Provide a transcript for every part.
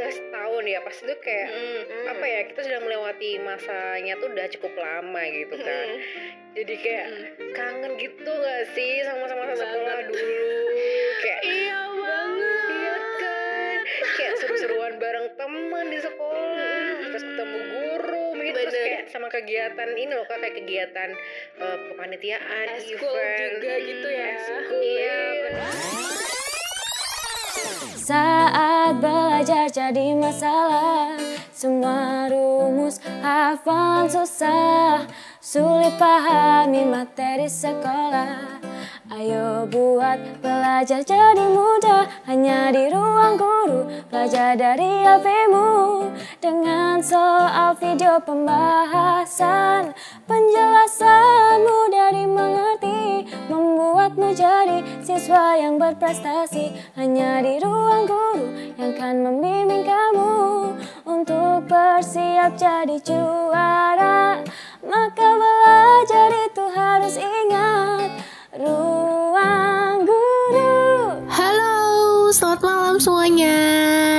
udah setahun ya pasti tuh kayak Mm-mm. apa ya kita sudah melewati masanya tuh udah cukup lama gitu kan. Jadi kayak kangen gitu gak sih sama sama masa sekolah dulu? Kayak Iya banget. iya kan kayak seru-seruan bareng teman di sekolah terus ketemu guru begitu terus kayak sama kegiatan ini loh kayak kegiatan eh, kepanitiaan event. juga gitu ya. Iya, bener. Saat belajar jadi masalah. Semua rumus hafal susah. Sulit pahami materi sekolah. Ayo buat belajar jadi mudah. Hanya di ruang guru Belajar dari HPmu Dengan soal video pembahasan Penjelasan mudah dimengerti Membuatmu jadi siswa yang berprestasi Hanya di ruang guru yang kan membimbing kamu Untuk bersiap jadi juara Maka belajar itu harus ingat Ruang guru Halo, selamat malam semuanya.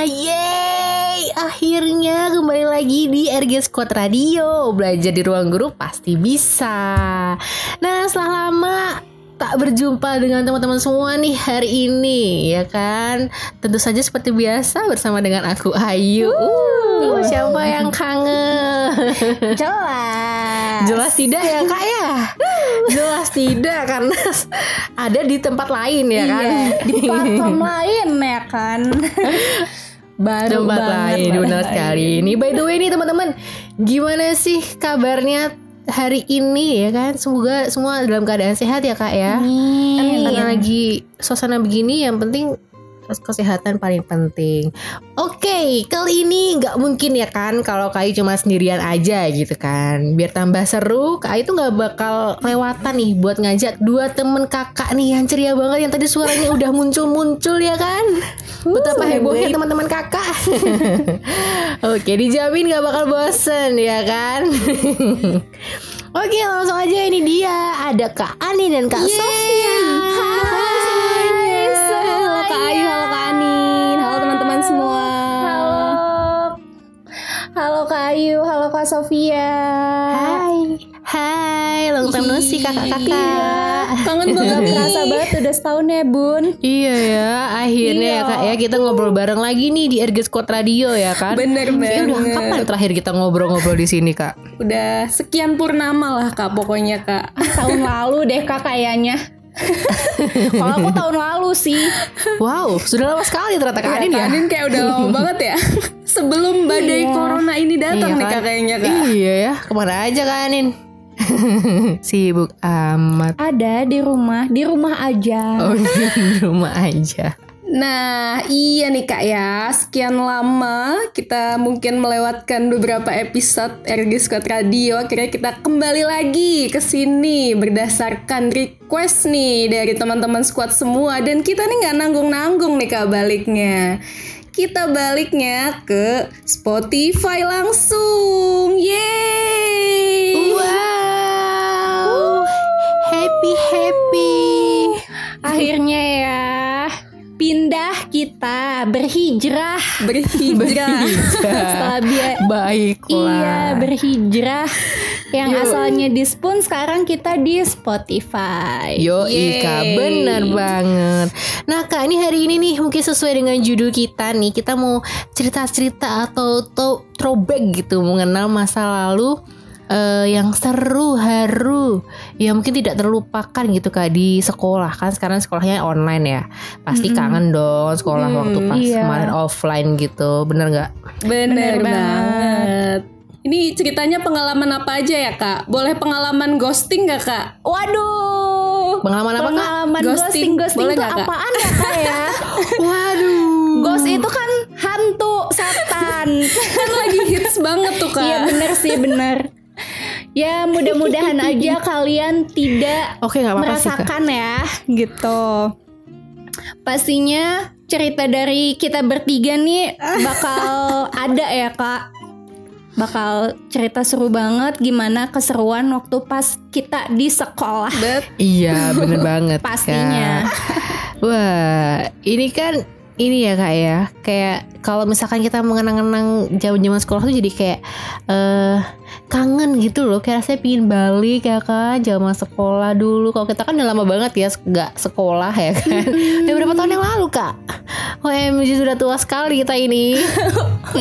Yeay, akhirnya kembali lagi di RG Squad Radio. Belajar di ruang guru pasti bisa. Nah, setelah lama tak berjumpa dengan teman-teman semua nih hari ini, ya kan? Tentu saja seperti biasa bersama dengan aku Ayu. Uh, siapa yang kangen? Jelas. Jelas tidak ya kak ya? Jelas tidak karena ada di tempat lain ya kan? Iya, di platform lain ya kan? Baru tempat banget. lain benar sekali. Ini by the way nih teman-teman gimana sih kabarnya hari ini ya kan semoga semua dalam keadaan sehat ya kak ya Amin. karena lagi suasana begini yang penting kesehatan paling penting. Oke, kali ini nggak mungkin ya kan kalau Kai cuma sendirian aja gitu kan. Biar tambah seru, Kai itu nggak bakal lewatan nih buat ngajak dua temen kakak nih yang ceria banget yang tadi suaranya udah muncul-muncul ya kan. Betapa hebohnya teman-teman kakak. Oke, dijamin nggak bakal bosen ya kan. Oke, langsung aja ini dia ada Kak Ani dan Kak Sofia. Ayu, halo Kak Sofia Hai, hai, long time no see kakak-kakak. Kangen Gak banget kerasa banget udah setahun ya bun Iya ya, akhirnya ya kak ya kita ngobrol bareng lagi nih di RG Squad Radio ya kan. Bener Ya udah banget. kapan terakhir kita ngobrol-ngobrol di sini kak? Udah sekian purnama lah Kak pokoknya Kak. Tahun lalu deh kak kayaknya Kalau aku tahun lalu sih Wow, sudah lama sekali ternyata kak Anin Kak ya. Anin kayak udah lama banget ya. Sebelum badai Iya. corona ini datang Iya nih kan? Kak kayaknya Kak. Iya ya, ke mana aja kak Anin? Sibuk amat. Ada di rumah, di rumah aja Oh di rumah aja. Nah, iya nih Kak ya. Sekian lama kita mungkin melewatkan beberapa episode RG Squad Radio. Akhirnya kita kembali lagi ke sini berdasarkan request nih dari teman-teman squad semua dan kita nih nggak nanggung-nanggung nih Kak baliknya. Kita baliknya ke Spotify langsung. Yeay! Wow, happy happy. Akhirnya ya Pindah kita Berhijrah. Berhijrah. Setelah dia Baiklah. Iya berhijrah. Yang asalnya di Spoon Sekarang kita di Spotify. Yo. Ika bener banget. Nah kak ini hari ini nih mungkin sesuai dengan judul kita nih Kita mau cerita-cerita atau to- throwback gitu Mengenal masa lalu eh, yang seru, haru Yang mungkin tidak terlupakan gitu kak di sekolah Kan sekarang sekolahnya online ya Pasti kangen dong sekolah Mm, waktu pas iya. kemarin offline gitu Bener nggak? Bener, Bener banget. Ini ceritanya pengalaman apa aja ya kak? Boleh pengalaman ghosting gak kak? Waduh Pengalaman apa kak? Pengalaman Ghosting. ghosting Ghosting Boleh itu Kak? apaan ya kak ya Waduh Ghost itu kan hantu Setan Kan lagi hits banget tuh kak. Iya bener sih bener Ya mudah-mudahan aja kalian tidak Oke apa-apa sih merasakan ya gitu. Pastinya cerita dari kita bertiga nih bakal ada ya kak. Bakal cerita seru banget gimana keseruan waktu pas kita di sekolah. Bet, Iya bener banget Pastinya. Kak. Wah ini kan ini ya kak ya. Kayak kalau misalkan kita mengenang-kenang zaman-zaman sekolah tuh jadi kayak eh kangen gitu loh. Kayak saya pingin balik ya kan zaman sekolah dulu. Kalau kita kan udah lama banget ya nggak sekolah ya kan. Udah berapa tahun yang lalu kak? OMG sudah tua sekali kita ini.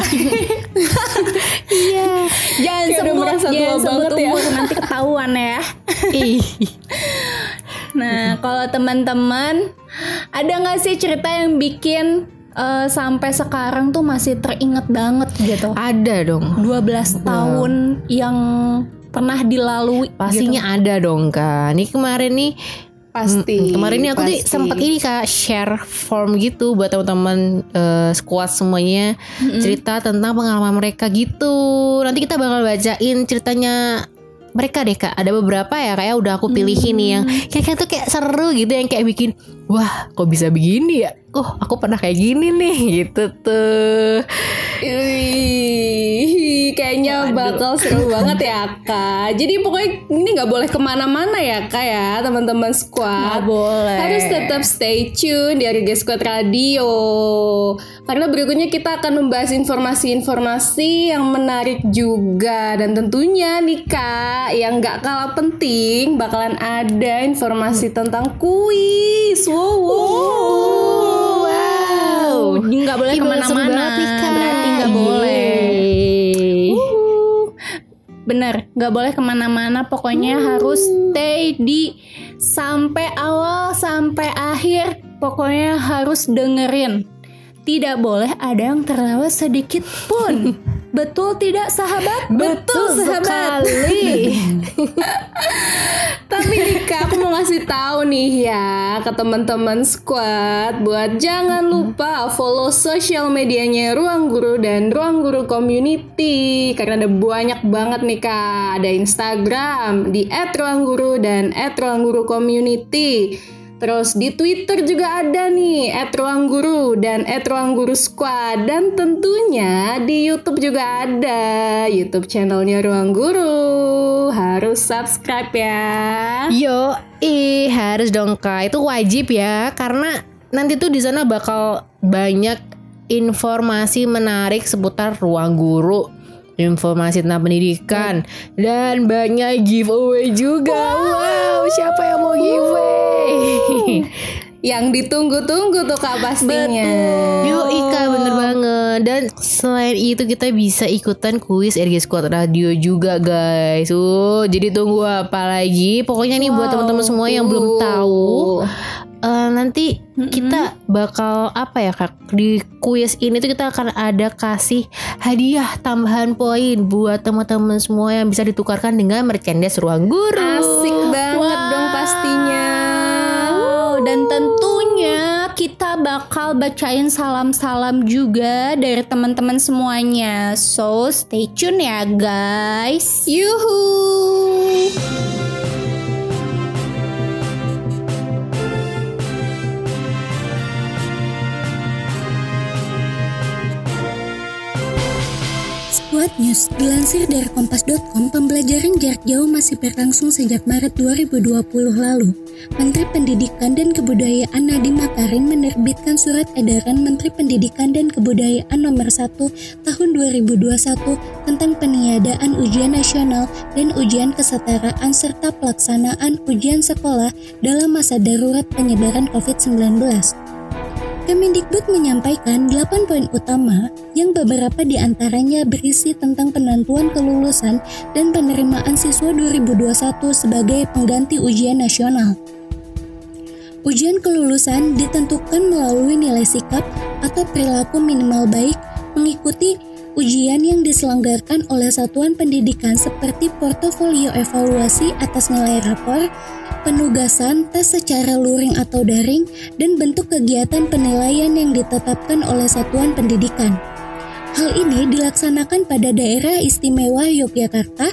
Iya. Jangan Kayak udah sebut, jangan sebut banget ya. umur nanti ketahuan ya. Nah, kalau teman-teman ada nggak sih cerita yang bikin eh, sampai sekarang tuh masih teringat banget gitu? ada dong 12 tahun yang pernah dilalui pastinya ada dong kak ini kemarin nih Pasti. Mm, Kemarin ini aku tuh pasti. sempet ini kak share form gitu buat teman-teman eh, squad semuanya cerita tentang pengalaman mereka gitu. Nanti kita bakal bacain ceritanya mereka deh kak. Ada beberapa ya kayak udah aku pilihin nih yang kayak tuh kayak seru gitu yang kayak bikin wah kok bisa begini ya. Oh aku pernah kayak gini nih gitu tuh. Kayaknya bakal seru banget ya kak. Jadi pokoknya ini nggak boleh ke mana-mana ya kak ya teman-teman squad. Nggak boleh. Harus tetap stay tune di Arga Squad Radio. Karena berikutnya kita akan membahas informasi-informasi yang menarik juga dan tentunya nih kak yang nggak kalah penting bakalan ada informasi tentang kuis. Wow. wow. Wow. nggak boleh ke mana-mana. Berarti nggak boleh. Bener, nggak boleh ke mana-mana. Pokoknya harus stay di sampai awal sampai akhir. Pokoknya harus dengerin. Tidak boleh ada yang terlewat sedikit pun. Betul tidak sahabat? Betul sekali. Tapi nih Kak, aku mau ngasih tahu nih ya ke teman-teman squad buat jangan lupa follow sosial medianya Ruang Guru dan Ruang Guru Community karena ada banyak banget nih Kak. Ada Instagram di @ruangguru dan @ruangguru community. Terus di Twitter juga ada nih @ruangguru dan @ruangguru squad dan tentunya di YouTube juga ada YouTube channelnya Ruang Guru. Harus subscribe ya. Yo, ih harus dong kak. Itu wajib ya, karena nanti tuh di sana bakal banyak informasi menarik seputar ruang guru, informasi tentang pendidikan, dan banyak giveaway juga. Wow, siapa yang mau giveaway? Yang ditunggu-tunggu tuh kak pastinya. Yo Ika bener banget. Dan selain itu kita bisa ikutan kuis RG Squad Radio juga guys. Uh, Jadi tunggu apa lagi? Pokoknya nih buat teman-teman semua yang belum tahu eh, Nanti kita bakal apa ya kak Di kuis ini tuh kita akan ada kasih hadiah tambahan poin Buat teman-teman semua yang bisa ditukarkan dengan merchandise ruang guru. Asik banget dong kita bakal bacain salam-salam juga dari teman-teman semuanya. So, stay tune ya, guys. Yuhu. Squad News dilansir dari kompas.com, pembelajaran jarak jauh masih berlangsung sejak Maret 2020 lalu. Menteri Pendidikan dan Kebudayaan Nadiem Makarim menerbitkan surat edaran Menteri Pendidikan dan Kebudayaan nomor 1 tahun 2021 tentang peniadaan ujian nasional dan ujian kesetaraan serta pelaksanaan ujian sekolah dalam masa darurat penyebaran COVID-19. Kemendikbud menyampaikan 8 poin utama yang beberapa di antaranya berisi tentang penentuan kelulusan dan penerimaan siswa 2021 sebagai pengganti ujian nasional. Ujian kelulusan ditentukan melalui nilai sikap atau perilaku minimal baik mengikuti ujian yang diselenggarakan oleh satuan pendidikan seperti portofolio evaluasi atas nilai rapor, penugasan, tes secara luring atau daring, dan bentuk kegiatan penilaian yang ditetapkan oleh satuan pendidikan. Hal ini dilaksanakan pada daerah istimewa Yogyakarta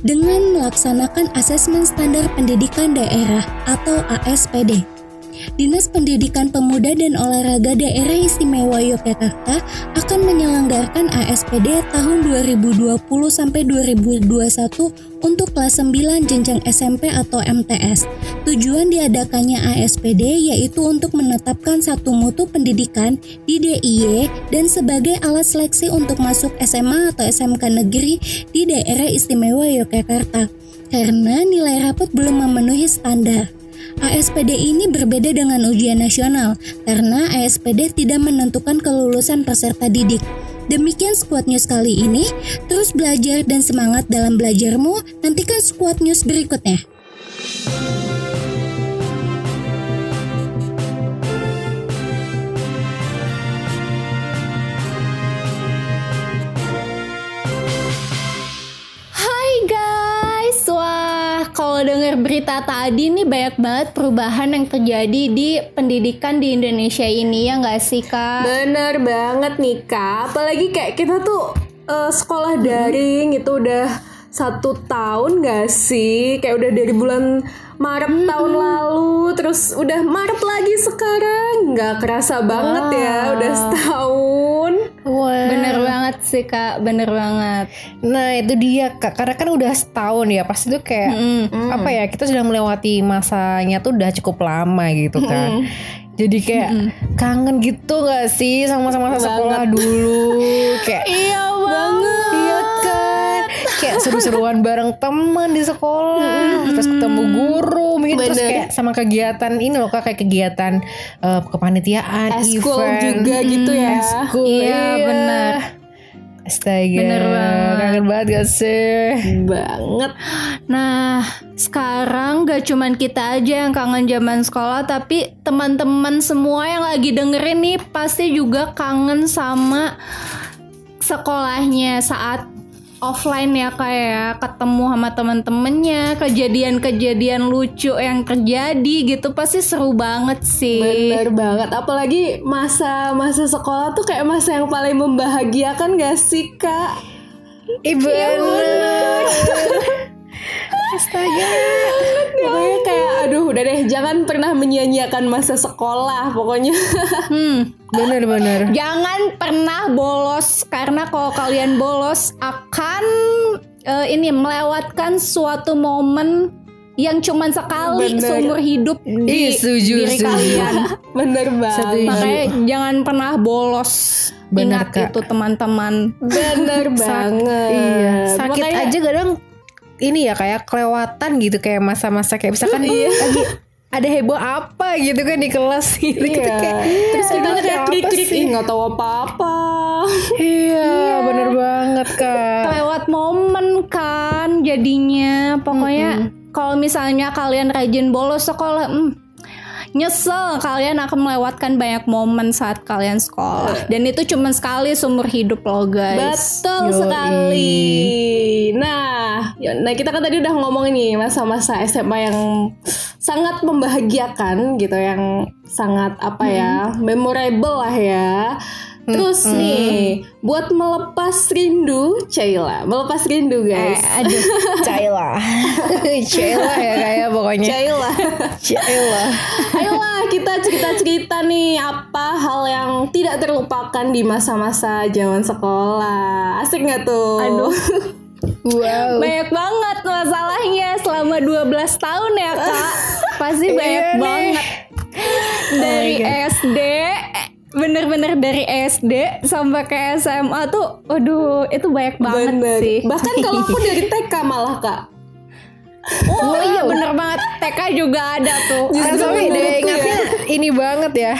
dengan melaksanakan asesmen standar pendidikan daerah atau Dinas Pendidikan Pemuda dan Olahraga Daerah Istimewa Yogyakarta akan akan menyelenggarakan ASPD tahun 2020 sampai 2021 untuk kelas 9 jenjang SMP atau MTS. Tujuan diadakannya ASPD yaitu untuk menetapkan satu mutu pendidikan di DIY dan sebagai alat seleksi untuk masuk SMA atau SMK negeri di daerah istimewa Yogyakarta karena nilai rapot belum memenuhi standar. ASPD ini berbeda dengan ujian nasional karena ASPD tidak menentukan kelulusan peserta didik. Demikian Squad News kali ini. Terus belajar dan semangat dalam belajarmu. Nantikan Squad News berikutnya. Kalau dengar berita tadi nih banyak banget perubahan yang terjadi di pendidikan di Indonesia ini ya nggak sih kak? Bener banget nih kak, apalagi kayak kita tuh eh, sekolah daring itu udah satu tahun gak sih? Kayak udah dari bulan Maret tahun lalu, terus udah Maret lagi sekarang, nggak kerasa banget ya, udah setahun. Wah. Bener banget sih kak, bener banget. Nah itu dia kak, karena kan udah setahun ya, pasti tuh kayak Mm-mm. apa ya kita sudah melewati masanya tuh udah cukup lama gitu kan. Jadi kayak kangen gitu gak sih sama masa-masa sekolah dulu kayak Iya banget. Kan Kayak seru-seruan bareng teman di sekolah Terus ketemu guru gitu Terus kayak sama kegiatan ini loh Kayak kegiatan eh, kepanitiaan Eskul event juga gitu ya. Eskul Iya, bener. Astaga Bener banget. Kangen banget gak sih Banget. Nah, sekarang gak cuman kita aja yang kangen zaman sekolah, tapi teman-teman semua yang lagi dengerin nih pasti juga kangen sama sekolahnya saat offline ya kayak ketemu sama teman-temannya, kejadian-kejadian lucu yang terjadi gitu pasti seru banget sih. Bener banget, apalagi masa-masa sekolah tuh kayak masa yang paling membahagiakan gak sih kak? Ih bener Astaga Pokoknya kayak aduh udah deh jangan pernah menyia-nyiakan masa sekolah pokoknya. Hmm, Bener-bener Jangan pernah bolos karena kalau kalian bolos akan eh, ini melewatkan suatu momen yang cuman sekali Bener. seumur hidup di Ih, setuju, diri setuju. kalian. Bener banget. Setuju. Makanya jangan pernah bolos. Bener, Ingat Kak. itu teman-teman. Bener banget. Iya Sakit Makanya- aja kadang Ini ya kayak kelewatan gitu Kayak masa-masa kayak misalkan Iya. lagi ada heboh apa gitu kan di kelas gitu Iya. kayak Terus kita "Aduh, kayak apa sih?" ih nggak tahu apa-apa. Iya bener banget kak Lewat momen kan jadinya. Pokoknya kalau misalnya kalian rajin bolos sekolah, hmm, nyesel kalian akan melewatkan banyak momen saat kalian sekolah. Dan itu cuma sekali seumur hidup loh guys. Betul Yoi. sekali. Nah, ya- nah kita kan tadi udah ngomong nih masa-masa SMA yang sangat membahagiakan gitu, yang sangat apa ya, memorable lah ya. Terus nih, buat melepas rindu, Caila, melepas rindu guys. Eh, aduh. Caila Caila ya kayak pokoknya Caila. Caila Ayolah kita cerita-cerita nih apa hal yang tidak terlupakan di masa-masa zaman sekolah. Asik nggak tuh? Aduh. Wow Banyak banget masalahnya selama 12 tahun ya kak Pasti banyak Iya banget Dari SD Bener-bener dari SD sampai ke SMA tuh Aduh itu banyak banget Bener. sih Bahkan kalau pun dari TK malah kak. Oh iya bener banget TK juga ada tuh Justru daya menurutku ingatnya ini banget ya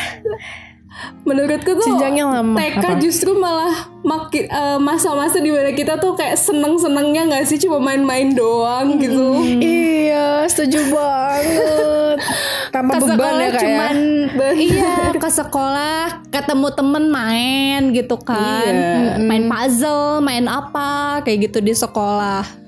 Menurutku tuh Jenjangnya lama. TK Apa? justru malah makin eh, masa-masa di mana kita tuh kayak seneng-senengnya nggak sih cuma main-main doang gitu. Iya setuju banget Tanpa ke beban sekolah ya kak ya? cuman iya ke sekolah ketemu temen main gitu kan. Iya. main puzzle main apa kayak gitu di sekolah.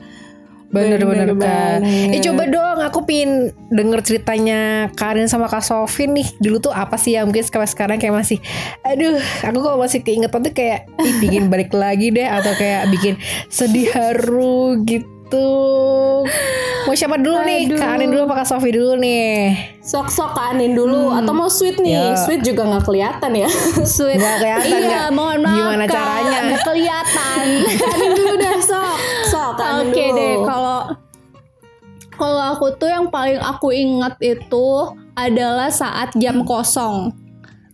Bener-bener banget. Eh coba dong aku pingin denger ceritanya Karin sama Kak Sofin nih. Dulu tuh apa sih yang mungkin sekarang sekarang kayak masih Aduh aku kok masih keingetan tuh kayak Ih pingin balik lagi deh Atau kayak bikin sedih haru gitu gitu. Mau siapa dulu nih? Kak Anin dulu apa Kak Sofi dulu nih? Sok-sok Kak Anin dulu atau mau sweet nih? Ya. Sweet juga nggak kelihatan ya. Sweet. Nggak kelihatan, Iya, nggak. mohon maaf. Gimana Kak. caranya? Nggak kelihatan. Anin dulu dah sok. Sok Kak Anin Oke dulu. deh, kalau kalau aku tuh yang paling aku ingat itu adalah saat jam kosong.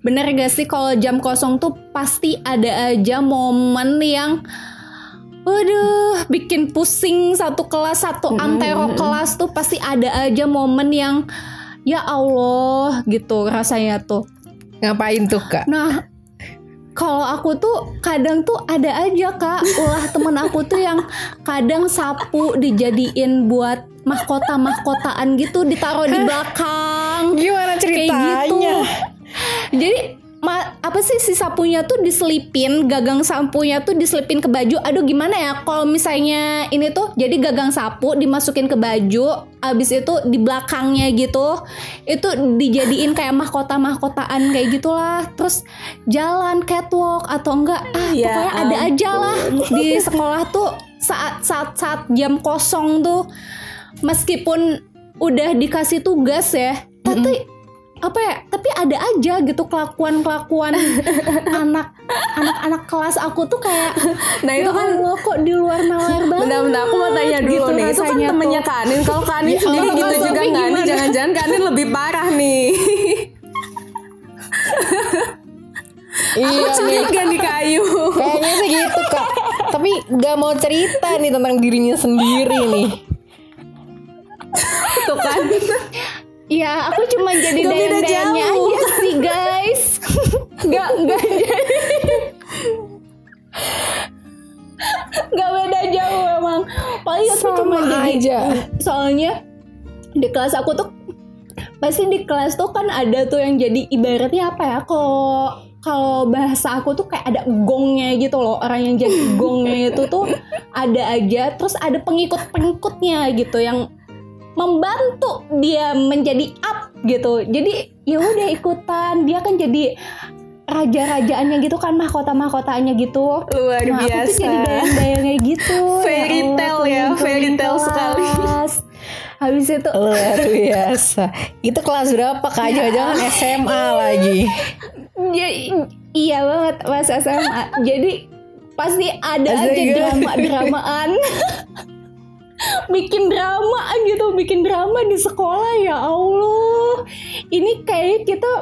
Bener gak sih kalau jam kosong tuh pasti ada aja momen yang Waduh, bikin pusing satu kelas, satu antero kelas tuh pasti ada aja momen yang ya Allah gitu rasanya tuh. Ngapain tuh Kak? Nah, kalau aku tuh kadang tuh ada aja kak ulah temen aku tuh yang kadang sapu dijadiin buat mahkota mahkotaan gitu ditaruh di belakang Gimana kayak ceritanya? gitu. Jadi ma- apa sih si sapunya tuh diselipin, gagang sapunya tuh diselipin ke baju. Aduh gimana ya kalau misalnya ini tuh jadi gagang sapu dimasukin ke baju, abis itu di belakangnya gitu, itu dijadiin kayak mahkota-mahkotaan kayak gitulah. Terus jalan catwalk atau enggak ah Ya pokoknya ada aja lah di sekolah tuh saat saat saat jam kosong tuh meskipun udah dikasih tugas ya, tapi apa ya tapi ada aja gitu kelakuan kelakuan anak anak anak kelas aku tuh kayak Nah itu ya kan Allah, kok di luar nalar banget Bentar-bentar aku mau tanya dulu Gitu nih Itu kan temennya tuh. Kak Anin Kalau Kak Anin sendiri Allah, gitu juga nggak nih? Jangan-jangan Kak Anin lebih parah nih Iya nih. Curiga nih kayu Kayaknya sih gitu Kak. Tapi gak mau cerita nih tentang dirinya sendiri nih. Tuh kan ya aku cuma jadi Gak jauh. aja sih guys. Nggak nggak nggak beda jauh emang. Paling aku cuma jadi aja. soalnya di kelas aku tuh pasti di kelas tuh kan ada tuh yang jadi ibaratnya apa ya kalau kalau bahasa aku tuh kayak ada gongnya gitu loh. Orang yang jadi gongnya itu tuh ada aja. Terus ada pengikut-pengikutnya gitu yang membantu dia menjadi up gitu jadi ya udah ikutan dia kan jadi raja-rajaannya gitu kan mahkota-mahkotaannya gitu Luar Nah, aku tuh biasa jadi dayang-dayangnya gitu. Fairy Allah, tale ya, fairy tale sekali. Habis itu Luar biasa. Itu kelas berapa Kak? Jangan-jangan SMA lagi. ya, iya banget pas SMA. Jadi pasti ada aja Astaga. drama-dramaan. bikin drama gitu, bikin drama di sekolah ya Allah. Ini kayak kita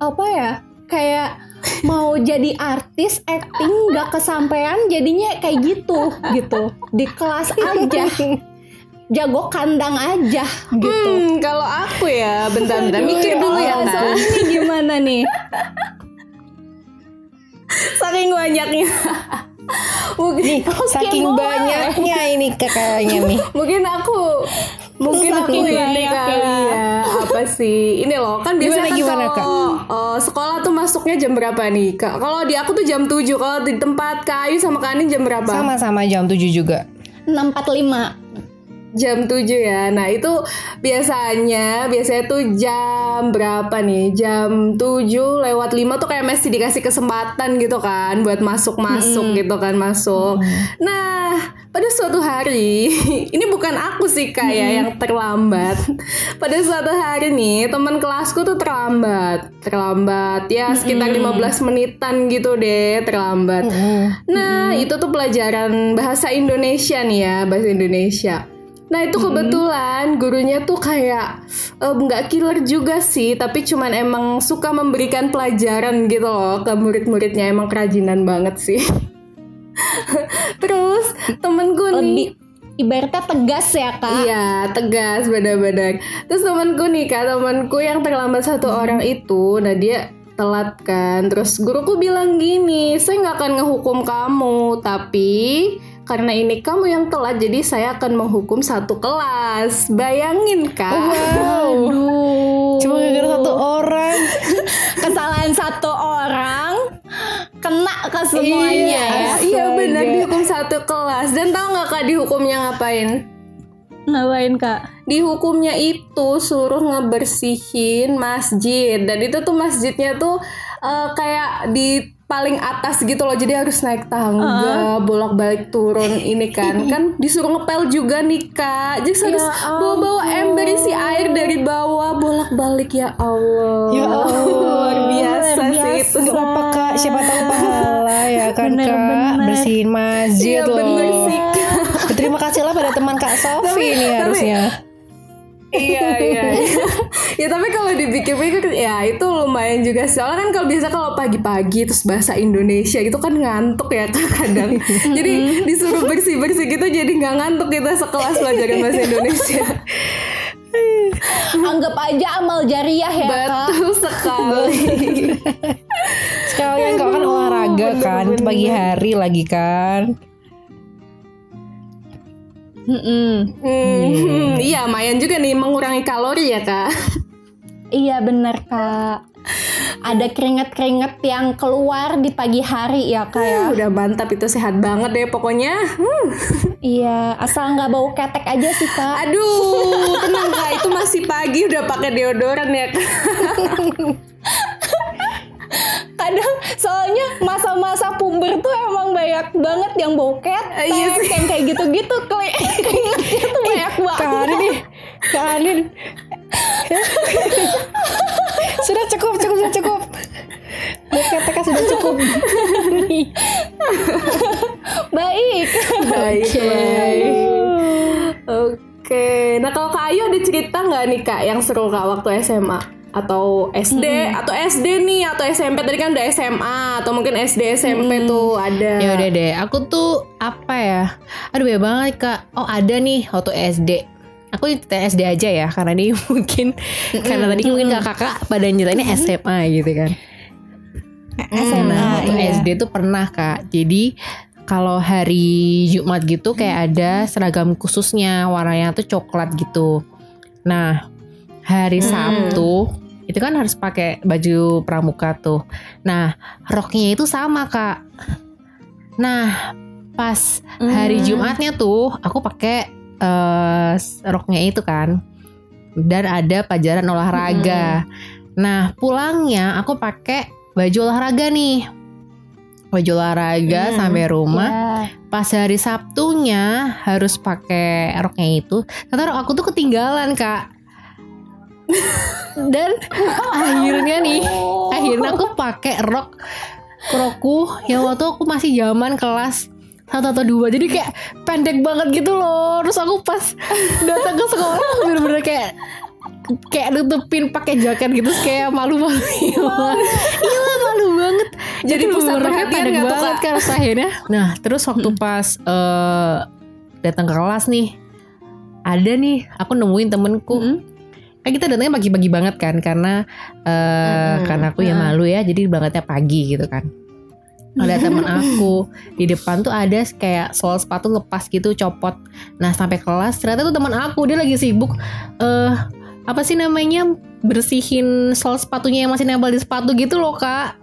apa ya? Kayak mau jadi artis acting nggak kesampaian jadinya kayak gitu gitu di kelas aja jago kandang aja gitu Hmm, kalau aku ya, bentar-bentar mikir dulu ya, Kak. ini gimana nih Saking banyaknya. mungkin, Saking boleh. banyaknya ini Kak kayaknya nih. mungkin aku mungkin aku Saking ini kali ya apa sih ini loh kan biasanya Gimana, kan gimana, Kak? kalau eh, sekolah tuh masuknya jam berapa nih kak kalau di aku tuh jam 7 kalau di tempat kayu sama kanin jam berapa Sama-sama jam 7 juga. 645 jam 7 ya. Nah, itu biasanya biasanya tuh jam berapa nih? Jam 7 lewat 5 tuh kayak masih dikasih kesempatan gitu kan buat masuk-masuk gitu kan masuk. Nah, pada suatu hari, ini bukan aku sih kayak yang terlambat. Pada suatu hari nih, teman kelasku tuh terlambat. Terlambat ya sekitar 15 menitan gitu deh, terlambat. Nah, itu tuh pelajaran bahasa Indonesia nih ya, bahasa Indonesia. Nah, itu kebetulan gurunya tuh kayak nggak killer juga sih, tapi cuman emang suka memberikan pelajaran gitu loh ke murid-muridnya, emang kerajinan banget sih. Terus temenku nih lebih ibaratnya tegas ya kak Iya, tegas benar-benar. Terus temanku nih kak, temanku yang terlambat satu orang itu, nah dia telat kan. Terus guruku bilang gini, saya nggak akan ngehukum kamu, tapi karena ini kamu yang telat, jadi saya akan menghukum satu kelas. Bayangin kak. Wow. Aduh. Cuma gara-gara satu orang. kesalahan satu orang kena ke semuanya ya Iya benar dihukum satu kelas. Dan tahu nggak kak dihukumnya ngapain? ngapain kak dihukumnya itu suruh ngebersihin masjid dan itu tuh masjidnya tuh eh, kayak di paling atas gitu loh jadi harus naik tangga bolak-balik turun ini kan kan disuruh ngepel juga nih kak jadi harus bawa-bawa ember isi air dari bawah bolak-balik ya Allah Ya Allah. luar biasa Luar sih itu Gak apa kak, siapa tahu pahala ya kan Bener, kak bener. bersihin masjid Iya, loh. bener sih, Terima kasih lah pada teman kak Sofi nih harusnya. Iya iya ya tapi kalau dipikir-pikir ya itu lumayan juga sih. soalnya kan kalau biasa kalau pagi-pagi terus bahasa Indonesia gitu kan ngantuk ya Kak, kadang jadi disuruh bersih-bersih gitu jadi nggak ngantuk kita sekelas pelajaran bahasa Indonesia Anggap aja amal jariah ya kak. betul sekali Sekalian kau kan olahraga kan itu pagi hari lagi kan. Mm-mm. Hmm, iya lumayan juga nih mengurangi kalori ya kak Iya bener kak. Ada keringet-keringet yang keluar di pagi hari ya kak ya. udah mantap itu sehat banget deh pokoknya Hmm. Iya, asal nggak bau ketek aja sih kak. aduh tenang kak itu masih pagi udah pakai deodoran ya kak Kadang soalnya masa-masa puber tuh emang banyak banget yang bau ketek, Iya sih. yang kayak gitu-gitu keringetnya tuh banyak Kak banget. Anin nih, Kak Anin. sudah cukup, cukup, sudah cukup. Buket sudah cukup. Baik. baik baik Oke, nah kalau Kak Ayu ada cerita nggak nih Kak yang seru Kak waktu SMA atau SD atau SD nih atau SMP tadi kan udah SMA atau mungkin SD SMP tuh ada. Ya udah deh, aku tuh apa ya? Aduh banyak banget kak. Oh ada nih waktu SD. Aku cerita SD aja ya, karena ini mungkin karena tadi mungkin kakak-kakak pada nyeritainnya SMA gitu kan. SMA, Nah, waktu iya. SD tuh pernah kak. Jadi kalau hari Jumat gitu kayak ada seragam khususnya warnanya tuh coklat gitu. Nah hari Sabtu itu kan harus pakai baju pramuka tuh. Nah roknya itu sama kak. Nah pas hari Jumatnya tuh aku pakai eh, roknya itu kan dan ada pelajaran olahraga. Nah pulangnya aku pakai baju olahraga nih. Baju olahraga sampai rumah. Ya. Pas hari Sabtunya harus pakai roknya itu. Rok aku tuh ketinggalan kak. dan akhirnya nih, akhirnya aku pakai rok rokku yang waktu aku masih zaman kelas satu atau dua jadi kayak pendek banget gitu loh terus aku pas datang ke sekolah bener-bener kayak kayak nutupin pakai jaket gitu kayak malu-malu iya malu banget. Jadi pusat bener-bener kayak perhatian tuh, banget Kak? kan akhirnya nah terus waktu pas eh, datang ke kelas nih ada nih aku nemuin temenku. Kan kita datangnya pagi-pagi banget kan karena eh karena aku ya malu ya jadi berangkatnya pagi gitu kan. Ada temen aku di depan tuh ada kayak sol sepatu lepas gitu copot. Nah sampai kelas ternyata tuh teman aku dia lagi sibuk eh apa sih namanya bersihin sol sepatunya yang masih nempel di sepatu gitu loh kak.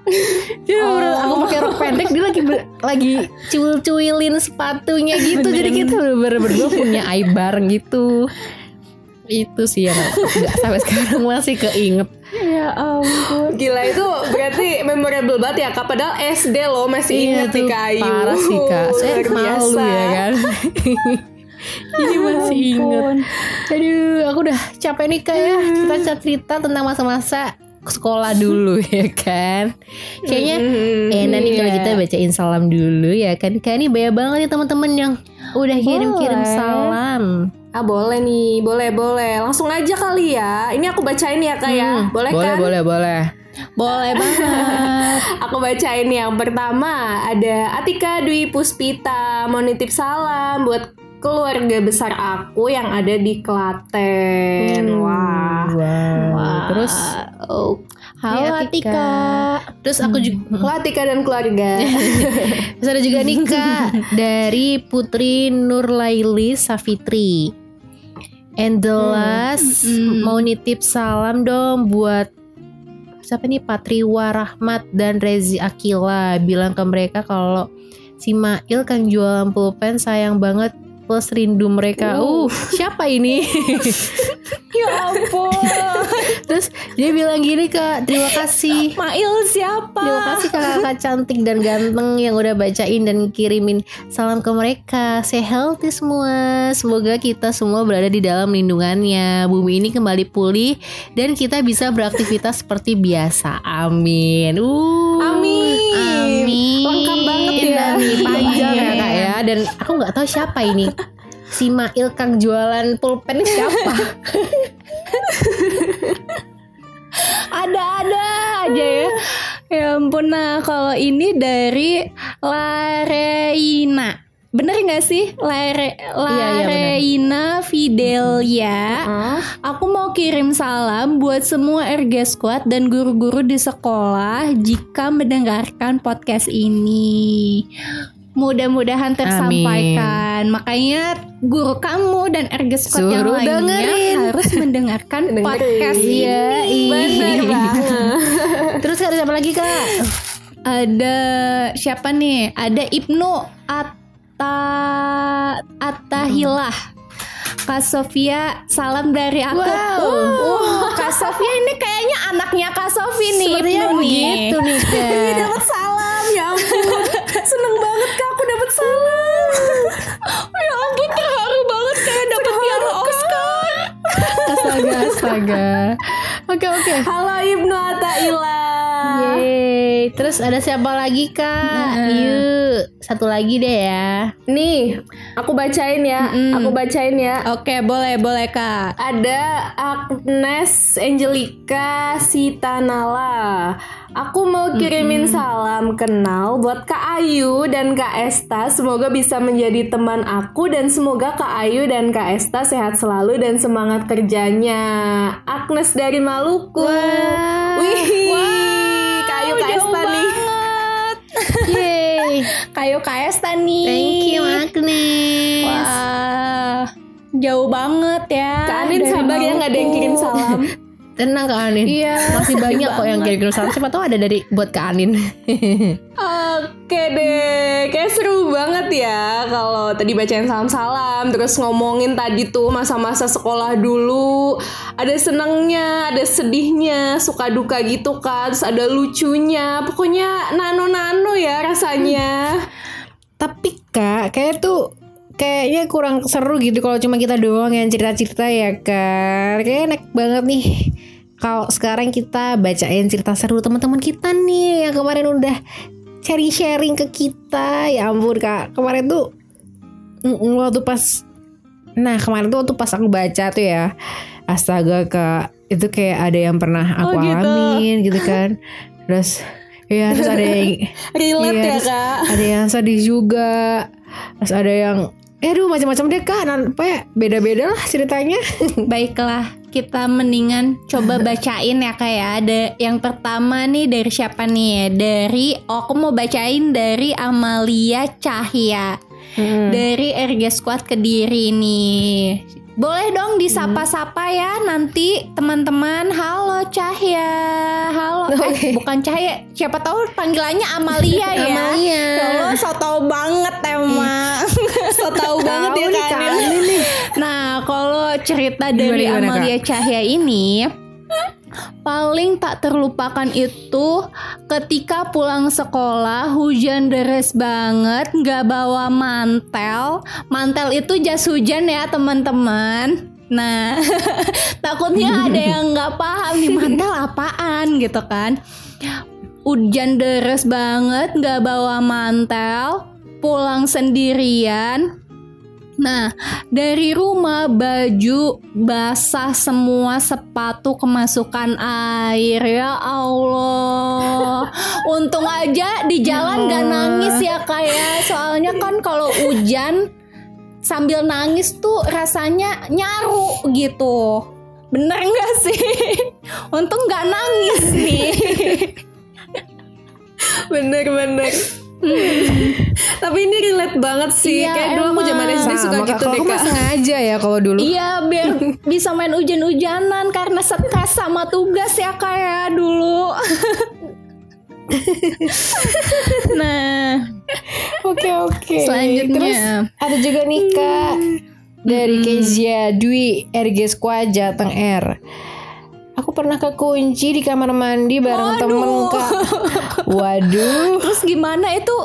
Jadi bener-bener aku pakai rok pendek dia lagi ber- lagi cuil-cuilin sepatunya gitu. Jadi kita bener-bener berdua punya aib bareng gitu. Itu sih yang nggak sampai sekarang masih keinget. Ya ampun. Gila itu berarti memorable banget ya Kak. Padahal SD loh masih inget nih tuh Kak Ayu. parah sih kak. Saya malu ya kan ini masih inget aduh aku udah capek nih kak ya. Kita cerita tentang masa-masa sekolah dulu ya kan? Kayaknya enak nih kalau kita bacain salam dulu ya kan? Kayak ini banyak banget ya teman-teman yang udah kirim-kirim salam. Ah boleh nih, boleh boleh. Langsung aja kali ya. Ini aku bacain ya kak ya. Hmm, Boleh, boleh kan? boleh boleh. Boleh banget. Aku bacain yang pertama. Ada Atika Dwi Puspita mau nitip salam buat keluarga besar aku yang ada di Klaten. Wah. wow. terus Oh. Halo Iya, Atika. Atika. terus aku juga Halo Atika dan keluarga. Terus ada juga nih kak dari Putri Nurlaili Safitri. And the last mau nitip salam dong buat siapa nih Patriwa Rahmat dan Rezi Akila bilang ke mereka kalau si Mail kan jualan pulpen sayang banget express rindu mereka. Uh, siapa ini? Ya ampun. Terus dia bilang gini kak, terima kasih. Mail siapa? Terima kasih kakak-kakak cantik dan ganteng yang udah bacain dan kirimin salam ke mereka. Stay healthy semua. Semoga kita semua berada di dalam lindungannya. Bumi ini kembali pulih dan kita bisa beraktivitas seperti biasa. Amin. Uh. Amin. Amin. Lengkap banget ya. Panjang ya. Dan aku nggak tahu siapa ini. Si Mail Kang jualan pulpen siapa? Ada-ada aja ya. Ya ampun. Nah, kalau ini dari Lareina. Bener gak sih? Lare, Iya, iya. Lareina Fidelia. Aku mau kirim salam buat semua RG Squad dan guru-guru di sekolah jika mendengarkan podcast ini. Mudah-mudahan tersampaikan. Makanya guru kamu dan RG Squad yang lainnya dengerin. harus mendengarkan podcast Iya, ini. Bener Terus ada siapa lagi kak? Ada siapa nih? Ada Ibnu Atta Attahilah. Kak Sofia, salam dari aku. Wow. Uh, Kak Sofia ini kayaknya anaknya Kak Sofi nih. Sepertinya begitu nih kak. Dapat banget kak aku dapat salam. Ya ampun terharu banget kayak dapet piala Oscar. Astaga, astaga. Oke oke. Halo Ibnu Ataila. Yeay. Terus ada siapa lagi kak? Yuk, satu lagi deh ya. Nih, aku bacain ya. Aku bacain ya. Oke, boleh boleh Kak. Ada Agnes Angelica Sitanala. Aku mau kirimin salam kenal buat Kak Ayu dan Kak Esta. Semoga bisa menjadi teman aku dan semoga Kak Ayu dan Kak Esta sehat selalu dan semangat kerjanya. Agnes dari Maluku. Wih, Ayu Kak Esta nih. Yeay. Kayo Kak Esta nih. Thank you Agnes. Wah, jauh banget ya. Kak Anin dari sabar ya nggak ada yang kirim salam. Tenang Kak Anin. Iya, Masih banyak kok yang kirim salam. Siapa tahu ada dari buat Kak Anin. Oke deh, kayak seru ya kalau tadi bacain salam-salam, terus ngomongin tadi tuh masa-masa sekolah dulu, ada senangnya, ada sedihnya, suka duka gitu kan, terus ada lucunya, pokoknya nano-nano ya rasanya. Tapi kak, kayak tuh kayaknya kurang seru gitu kalau cuma kita doang yang cerita-cerita ya kan. Kayaknya enak banget nih. Kalau sekarang kita bacain cerita seru teman-teman kita nih yang kemarin udah sharing-sharing ke kita. Ya ampun kak, kemarin tuh mm, waktu pas Nah kemarin tuh waktu pas aku baca tuh ya Astaga kak Itu kayak ada yang pernah aku Oh, gitu. alamin gitu kan Terus Ya terus ada yang Relate Iya, ya terus kak. ada yang sedih juga terus ada yang eh aduh macam-macam deh kak apa ya beda-beda lah ceritanya Baiklah, kita mendingan coba bacain ya kak ya. Ada yang pertama nih dari siapa nih? Dari oh, aku mau bacain dari Amalia Cahya. Dari RG Squad Kediri nih. Boleh dong disapa-sapa ya nanti teman-teman. Halo Cahya. Halo. Eh, bukan Cahya. Siapa tahu panggilannya Amalia ya. Amalia. Ya Allah, so tau banget emang. so tau banget ya kan. Nih. Nah, kalau cerita dari Gimana, gimana, Amalia Cahya ini paling tak terlupakan itu ketika pulang sekolah hujan deras banget nggak bawa mantel. Mantel itu jas hujan ya teman-teman. Nah takutnya ada yang nggak paham nih mantel apaan gitu kan. Hujan deras banget nggak bawa mantel. Pulang sendirian Nah, dari rumah baju basah semua, sepatu kemasukan air. Ya Allah. Untung aja di jalan gak nangis ya kayak. Soalnya kan kalau hujan sambil nangis tuh rasanya nyaru gitu. Bener gak sih? Untung gak nangis nih. Bener-bener. Tapi ini relate banget sih. Iya, Kayak dulu aku zaman SD suka Sama, Kak. gitu deh aku kak. sengaja ya kalau dulu Iya biar bisa main hujan-hujanan karena stres sama tugas ya kayak dulu. nah, Oke oke. Selanjutnya. Terus ada juga nih kak dari Kezia Dwi RG Squad Jateng R. Aku pernah kekunci di kamar mandi bareng temen kak. Waduh, Terus gimana itu?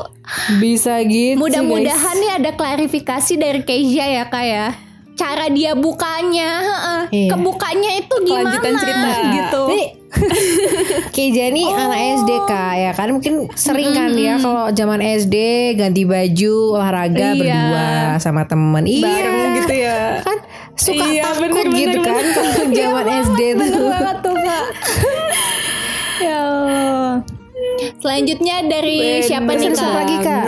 bisa gitu. Mudah-mudahan nih ada klarifikasi dari Keisha ya kak ya. Cara dia bukanya, heeh. Iya. kebukanya itu gimana? Kelanjutan cerita. gitu. Nih, Keja nih anak SD kak ya kan mungkin sering kan ya kalau zaman SD ganti baju olahraga Iya. berdua sama temen iya Bareng gitu ya. kan suka Iya, takut bener, bener, gitu bener. kan kalau zaman SD Bener tuh banget tuh kak. Ya. Selanjutnya dari siapa nih kak? lagi, Kak?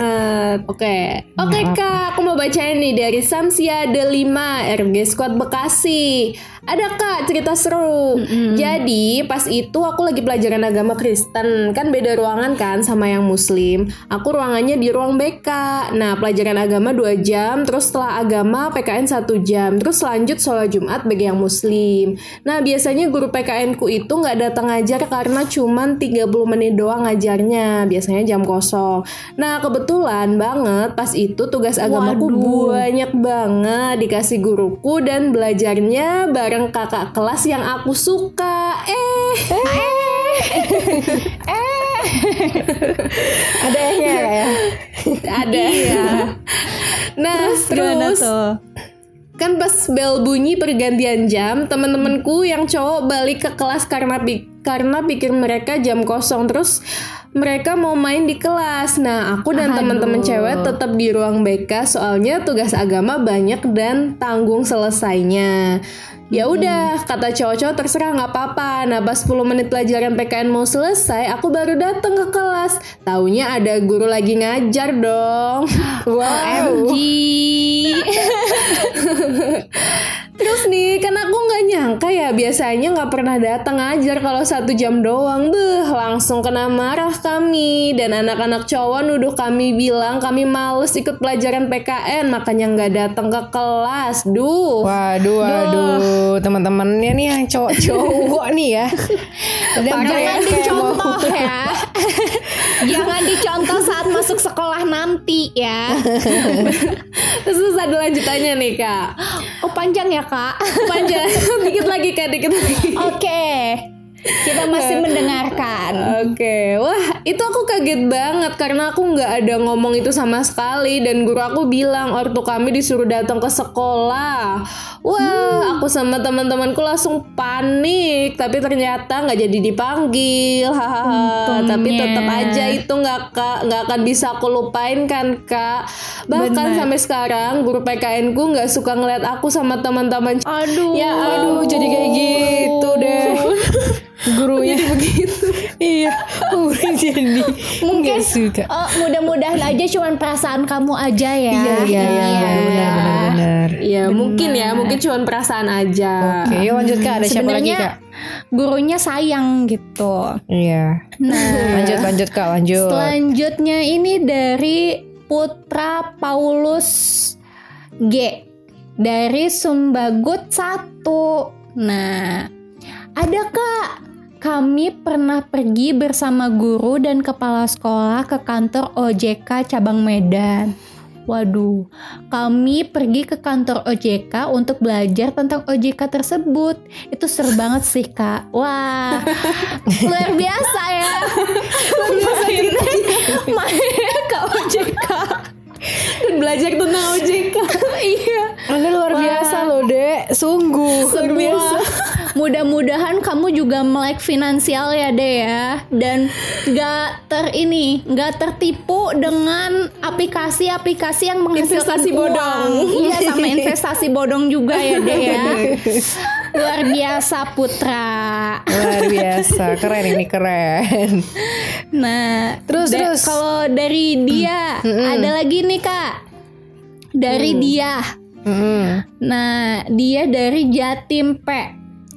Oke. Oke Kak, aku mau bacain nih dari Samsia Delima RG Squad Bekasi. Ada Kak cerita seru. Jadi pas itu aku lagi pelajaran agama Kristen, kan beda ruangan kan sama yang Muslim. Aku ruangannya di ruang BK. Nah pelajaran agama 2 jam, terus setelah agama PKN 1 jam, terus lanjut sholat Jumat bagi yang Muslim. Nah biasanya guru PKN ku itu nggak datang ngajar karena cuman 30 menit doang ngajarnya, biasanya jam kosong. Nah kebetulan banget pas itu tugas agamaku banyak banget dikasih guruku dan belajarnya bareng kakak kelas yang aku suka. Eh, ada ehnya Kak, ya ada. nah Gimana terus tuh? kan pas bel bunyi pergantian jam teman-temanku yang cowok balik ke kelas karena pi- karena pikir mereka jam kosong terus mereka mau main di kelas. Nah aku dan teman-teman cewek tetap di ruang BK soalnya tugas agama banyak dan tanggung selesainya. Ya udah kata cowok-cowok terserah nggak apa-apa. Nah pas 10 menit pelajaran PKN mau selesai aku baru datang ke kelas. Taunya ada guru lagi ngajar dong. Wow. Terus nih, kan aku nyangka ya biasanya nggak pernah datang ngajar kalau satu jam doang. Beh, langsung kena marah kami dan anak-anak cowok nuduh kami bilang kami males ikut pelajaran PKN makanya nggak datang ke kelas. Duh. waduh waduh teman-temannya nih yang cowok-cowok nih ya Udah Jangan dicontoh ya. Jangan dicontoh saat masuk sekolah nanti ya. Terus, terus ada lanjutannya nih kak. Oh panjang ya kak. Panjang, dikit lagi kak, dikit lagi. Oke. Kita masih mendengarkan. Oke, wah itu aku kaget banget karena aku nggak ada ngomong itu sama sekali dan guru aku bilang ortu kami disuruh datang ke sekolah. Wah, aku sama teman-temanku langsung panik, tapi ternyata nggak jadi dipanggil, hahaha. Tapi tetap aja itu nggak kak nggak akan bisa aku lupain kan kak. Bahkan sampai sekarang guru PKN ku nggak suka ngeliat aku sama teman-teman. Aduh. Ya aduh jadi kayak gitu deh gurunya. Begitu. Iya gurunya jadi mungkin suka. Oh, mudah-mudahan aja cuman perasaan kamu aja ya. iya iya iya benar benar benar. Ya mungkin ya, mungkin cuma perasaan aja. oke yuk lanjut kak. Ada siapa lagi kak? gurunya sayang gitu. iya. Nah, lanjut lanjut kak lanjut. selanjutnya ini dari Putra Paulus G. Dari Sumbagut 1. Nah, ada Kak kami pernah pergi bersama guru dan kepala sekolah ke kantor OJK cabang Medan. Waduh, kami pergi ke kantor OJK untuk belajar tentang OJK tersebut. Itu seru banget sih, Kak. Wah, luar biasa ya. Luar biasa kita main ke OJK. Dan belajar tentang OJK. iya. anda luar biasa loh dek sungguh luar biasa Mudah-mudahan kamu juga melek finansial ya deh ya dan gak ter ini gak tertipu dengan aplikasi-aplikasi yang menghasilkan Investasi uang. bodong. Iya sama investasi bodong juga ya deh ya. Luar biasa Putra. luar biasa keren ini keren Nah, Terus, da- terus. kalau dari dia ada lagi nih Kak. Dari dia. Mm-mm. Nah, dia dari Jatim P.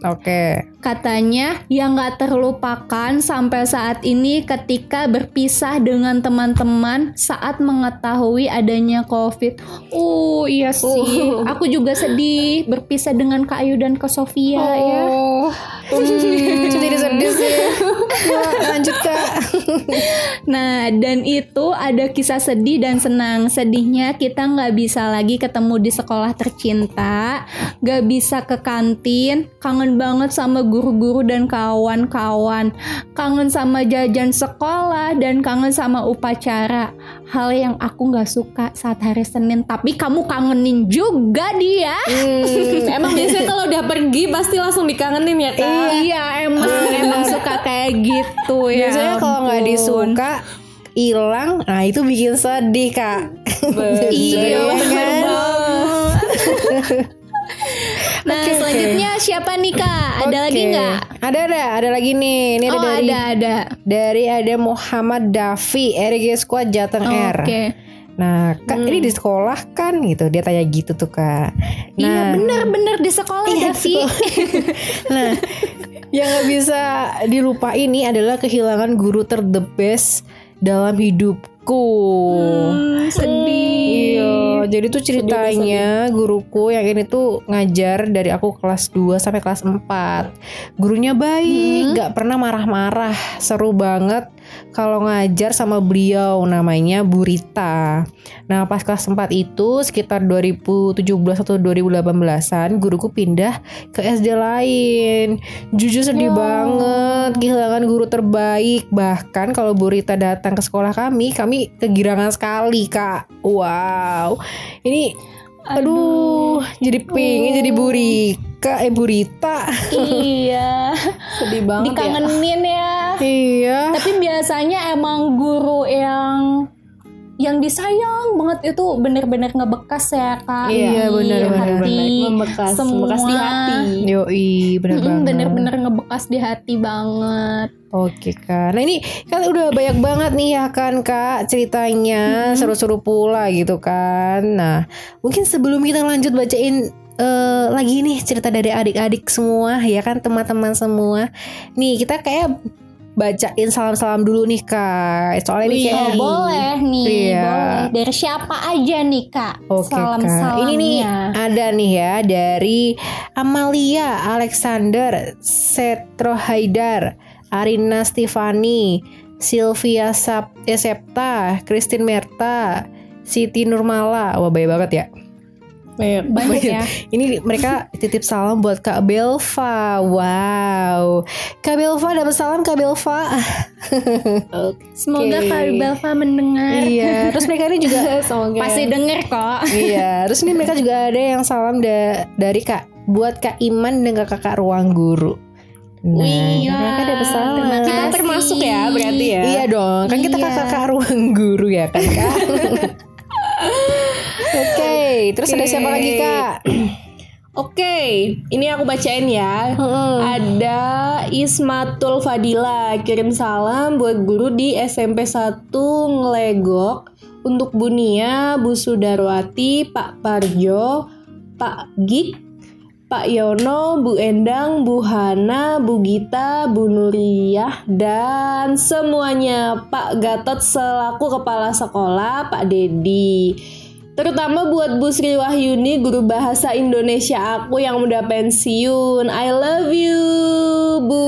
oke Katanya yang gak terlupakan sampai saat ini ketika berpisah dengan teman-teman saat mengetahui adanya COVID. Oh iya sih, aku juga sedih berpisah dengan Kak Ayu dan Kak Sofia ya. oh Itu jadi sedih sih. Ya, lanjut kak. Nah, dan itu ada kisah sedih dan senang. Sedihnya kita nggak bisa lagi ketemu di sekolah tercinta, nggak bisa ke kantin, kangen banget sama guru-guru dan kawan-kawan, kangen sama jajan sekolah dan kangen sama upacara. Hal yang aku nggak suka saat hari Senin, tapi kamu kangenin juga dia. Hmm, emang biasanya kalau udah pergi pasti langsung dikangenin ya kak. Iya, emang emang suka kayak gitu ya. Biasanya kalau nggak disuka hilang, nah itu bikin sedih kak. Iya, kan? bener Nah, selanjutnya siapa nih Kak? Ada lagi nggak? Ada ada, ada lagi nih. Ini ada Oh, dari ada ada. dari ada Muhammad Dafi, RG Squad Jateng R. Oke. Nah, kak ini di sekolah kan gitu. Dia tanya gitu tuh kak. Iya Nah, bener-bener di sekolah Davi. nah, yang nggak bisa dilupain ini adalah kehilangan guru ter the best hidupku. Hmm, sedih. Iya, jadi tuh ceritanya guruku yang ini tuh ngajar dari aku kelas 2 sampai kelas 4. Gurunya baik, gak pernah marah-marah. Seru banget kalau ngajar sama beliau namanya Bu Rita. Nah, pas kelas 4 itu sekitar 2017 atau 2018-an guruku pindah ke SD lain. Jujur sedih banget kehilangan guru terbaik. Bahkan kalau Bu Rita datang ke sekolah kami, kami kegirangan sekali, Kak. Wow. Ini aduh, jadi pengen jadi Bu Rika, eh Bu Rita. iya. Sedih banget ya. Dikangenin ya. iya. Tapi biasanya emang guru yang yang disayang banget itu bener-bener ngebekas ya kak Iya, Di bener-bener. hati Membekas, semua di hati. Yoi, bener Mm-mm, banget. bener-bener ngebekas di hati banget Oke kak, nah ini kan udah banyak banget nih ya kan kak ceritanya seru-seru pula gitu kan. Nah mungkin sebelum kita lanjut bacain eh, lagi nih cerita dari adik-adik semua ya kan teman-teman semua. Nih kita kayak bacain salam-salam dulu nih kak. Soalnya ini Oh kayak boleh nih, Iya. boleh. Dari siapa aja nih kak? Oke salam kak, ini nih ada nih ya dari Amalia Alexander Setro Haidar, Arina Stefani, Sylvia Sap eh, Septa, Christine Merta, Siti Nurmala. Wah banyak banget ya. Banyak ya. Ini mereka titip salam buat Kak Belva. Wow. Kak Belva dapat salam Kak Belva. Semoga Oke. Kak Belva mendengar. iya. Terus mereka ini juga Pasti denger kok. iya, terus ini mereka juga ada yang salam da- dari Kak buat Kak Iman dan Kak Kakak Ruang Guru. Nah, Iya, mereka ada pesan. Kita termasuk ya berarti ya. Iya dong, kan kita Iya. kakak ruang guru ya kan Kak. Oke, terus ada siapa lagi Kak? Oke, ini aku bacain ya. Ada Ismatul Fadila kirim salam buat guru di SMP 1 Ngelegok untuk Bu Nia, Bu Sudarwati, Pak Parjo, Pak Gik, Pak Yono, Bu Endang, Bu Hana, Bu Gita, Bu Nuriyah, dan semuanya Pak Gatot selaku kepala sekolah, Pak Dedi. Terutama buat Bu Sri Wahyuni, guru bahasa Indonesia aku yang udah pensiun. I love you, Bu.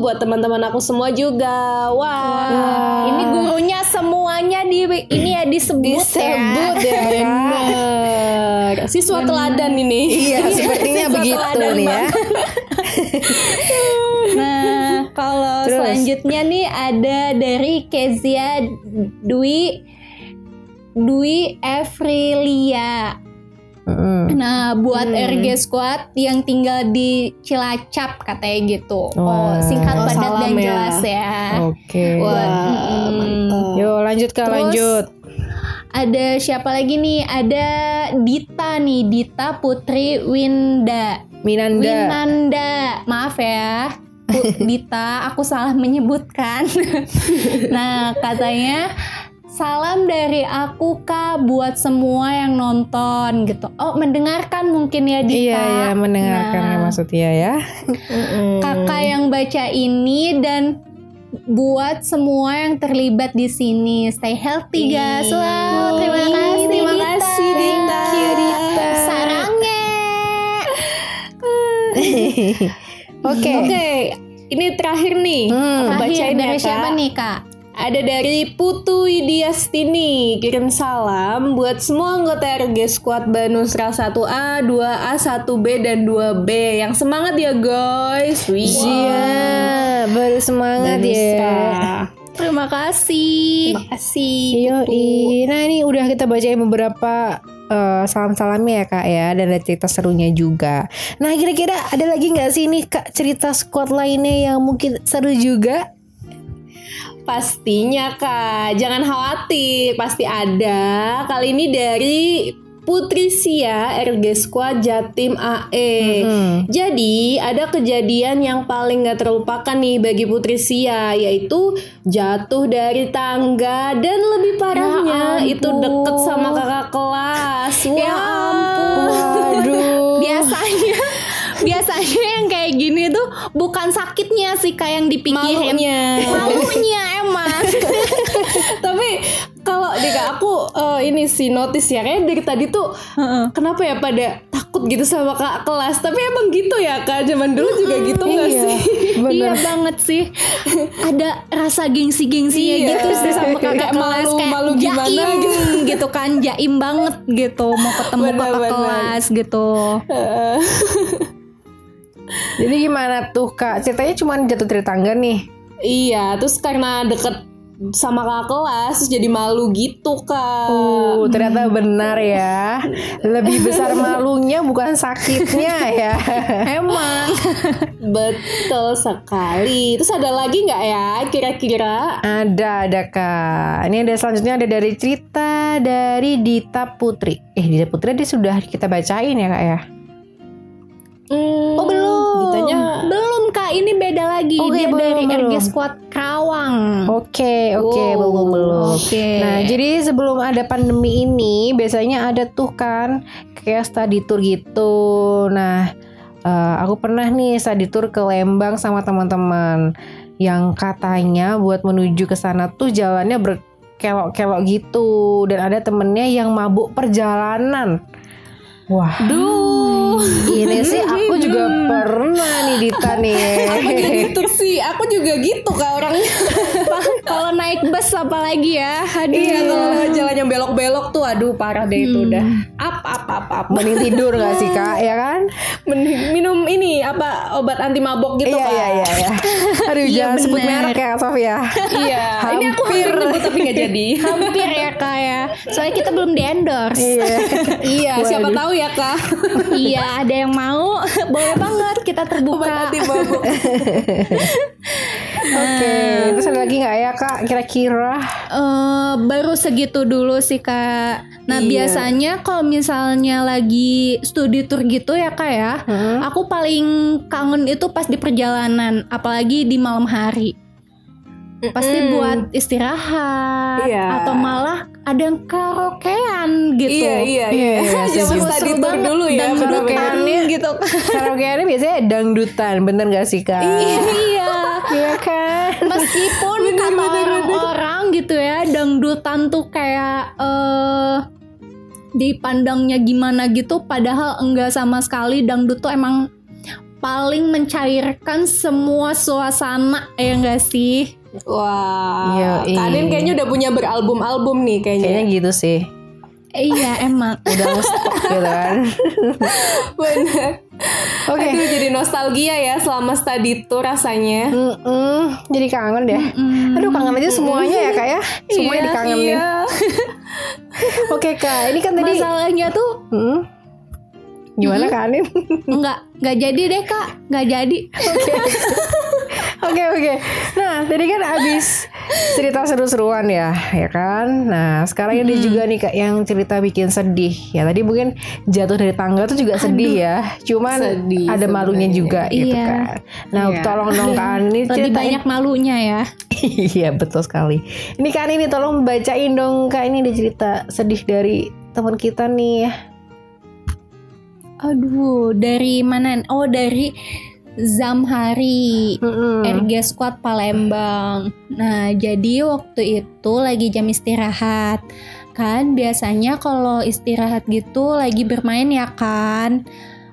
Buat teman-teman aku semua juga. Wah. Ini gurunya semuanya di ini ya disebut, Disebut ya. ya Kak. Bener. Siswa teladan ini. Iya, sepertinya Siswa begitu nih ya. Nah, kalau Terus? selanjutnya nih ada dari Kezia Dwi Dwi Evrilia. Mm-mm. Nah, buat Hmm. RG Squad yang tinggal di Cilacap katanya gitu. Wah. Oh, singkat Oh, padat dan ya. jelas ya. Oke. Buat Wah, mm, mantap. Yo lanjut Kak, Terus, lanjut. Ada siapa lagi nih? Ada Dita nih, Dita Putri Winda. Minanda. Winanda. Maaf ya. Bu Dita, aku salah menyebutkan. nah, katanya salam dari aku Kak buat semua yang nonton gitu. Oh, mendengarkan mungkin ya Dita. Iya, iya mendengarkan Nah. maksudnya ya. Kakak yang baca ini dan buat semua yang terlibat di sini. Stay healthy guys. Wow, terima kasih. Terima kasih, Dita. Thank you, Dita. Sarangnya. Oke. Oke, ini terakhir nih. Hmm. Terakhir bacain dari ya, siapa Kak. nih kak? Ada dari Putu Widiastini Kirim salam buat semua anggota RG Squad Banusra 1A, 2A, 1B, dan 2B Yang semangat ya guys Wih. Iya, baru semangat Banusra. ya. Terima kasih. Terima kasih Yoi. Nah ini udah kita bacain beberapa eh, salam-salamnya ya kak ya dan ada cerita serunya juga. Nah kira-kira ada lagi nggak sih nih kak cerita squad lainnya yang mungkin seru juga? Pastinya kak, jangan khawatir, pasti ada. Kali ini dari Putri Sia RG Squad Jatim AE. Hmm. Jadi ada kejadian yang paling gak terlupakan nih bagi Putri Sia yaitu jatuh dari tangga dan lebih parahnya Ya itu deket sama kakak kelas. Wah Ya ampun. Waduh. Biasanya biasanya yang kayak gini tuh bukan sakitnya sih kayak yang dipikirin. Malunya. Malunya emang. Tapi kalau deh Kak, aku eh, ini sih notice ya kayak dari tadi tuh kenapa ya pada takut gitu sama kak kelas. Tapi emang gitu ya kak. Zaman dulu juga gitu nggak Iya, sih? Iya banget sih. Ada rasa gengsi-gengsinya Iya. gitu sih sama kakak Kayak kelas malu- kayak malu gimana jaim gitu. gitu. kan jaim banget gitu mau ketemu Bener, kakak bener. kelas gitu. Jadi gimana tuh kak? Ceritanya cuma jatuh dari tangga nih. Iya, terus karena deket sama kakak kelas terus jadi malu gitu kak. Uh, ternyata benar ya. Lebih besar malunya bukan sakitnya ya. Emang. Betul sekali. Terus ada lagi nggak ya kira-kira? Ada, ada kak. Ini ada selanjutnya ada dari cerita dari Dita Putri. Eh Dita Putri dia sudah kita bacain ya kak ya. Hmm, Oh belum. Ditanya Belum ini beda lagi. Oke, Dia belum, dari belum. RG Squad Karawang. Oke, oke, Oh, belum belum. Oke. Nah, jadi sebelum ada pandemi ini, biasanya ada tuh kan kayak study tour gitu. Nah, eh, aku pernah nih study tour ke Lembang sama teman-teman yang katanya buat menuju ke sana tuh jalannya berkelok-kelok gitu dan ada temennya yang mabuk perjalanan. Wah, Duh. ini sih aku juga pernah nih Dita nih. apa gitu sih? Aku juga gitu kak orangnya. Kalau naik bus apalagi ya. Aduh. Iya kalau lewat jalan yang belok-belok tuh, aduh parah deh itu Hmm. udah. Up up up up. Mending tidur gak sih kak, ya kan? Mending minum ini apa obat anti mabok gitu iya, kak. iya iya iya. Aduh Iya, jangan sebut bener. merek ya Sofia. Iya. Ini aku hampir nyebut tapi nggak jadi. Hampir ya kak ya. Soalnya kita belum di endorse. iya. iya. Siapa Waduh. Tahu ya kak. iya ada yang mau. Boleh banget kita Obat terbuka. anti mabok. Oke. Terus ada lagi nggak ya kak? Kira-kira? Eh, baru segitu dulu sih kak. Nah Iya. biasanya kalau misalnya lagi studi tour gitu ya kak ya, Hmm? aku paling kangen itu pas di perjalanan, apalagi di malam hari. Pasti Mm-mm. buat istirahat Iya. atau malah ada yang karaokean gitu. Iya iya iya. Iya, study Seru banget dulu ya. karaokeannya gitu. Karaokeannya biasanya dangdutan, bener gak sih kak? iya. Iya kan? Meskipun kata orang-orang gitu ya, dangdutan tuh kayak eh dipandangnya gimana gitu, padahal enggak sama sekali dangdut tuh emang paling mencairkan semua suasana ya enggak sih? Wah. Yoi. Kalian kayaknya udah punya beralbum-album nih kayaknya. Kayaknya gitu sih. Iya emang. Udah ngestok gitu kan. Bener. Oke. Aduh jadi nostalgia ya selama study tour rasanya. Mm-mm, Jadi kangen deh. Mm. Aduh kangen aja semuanya ya kak ya. Semuanya dikangenin. Iya. Oke kak, ini kan tadi. Masalahnya tuh Hmm? Gimana kak Anin? enggak enggak jadi deh kak, enggak jadi. Oke oke. Nah tadi kan abis cerita seru-seruan ya, ya kan. Nah sekarang ini juga nih kak yang cerita bikin sedih. Ya tadi mungkin jatuh dari tangga tuh juga sedih ya. Cuman Sedih ada malunya juga gitu Iya. kan. Nah Iya. tolong dong kak ini Lebih ceritain. banyak malunya ya. Iya betul sekali. Ini kak Anin nih tolong bacain dong kak ini ada cerita sedih dari teman kita nih. Aduh, dari mana? Oh, dari Zamhari. Mm-mm. RG Squad Palembang. Nah, jadi waktu itu lagi jam istirahat. Kan biasanya kalau istirahat gitu lagi bermain ya kan.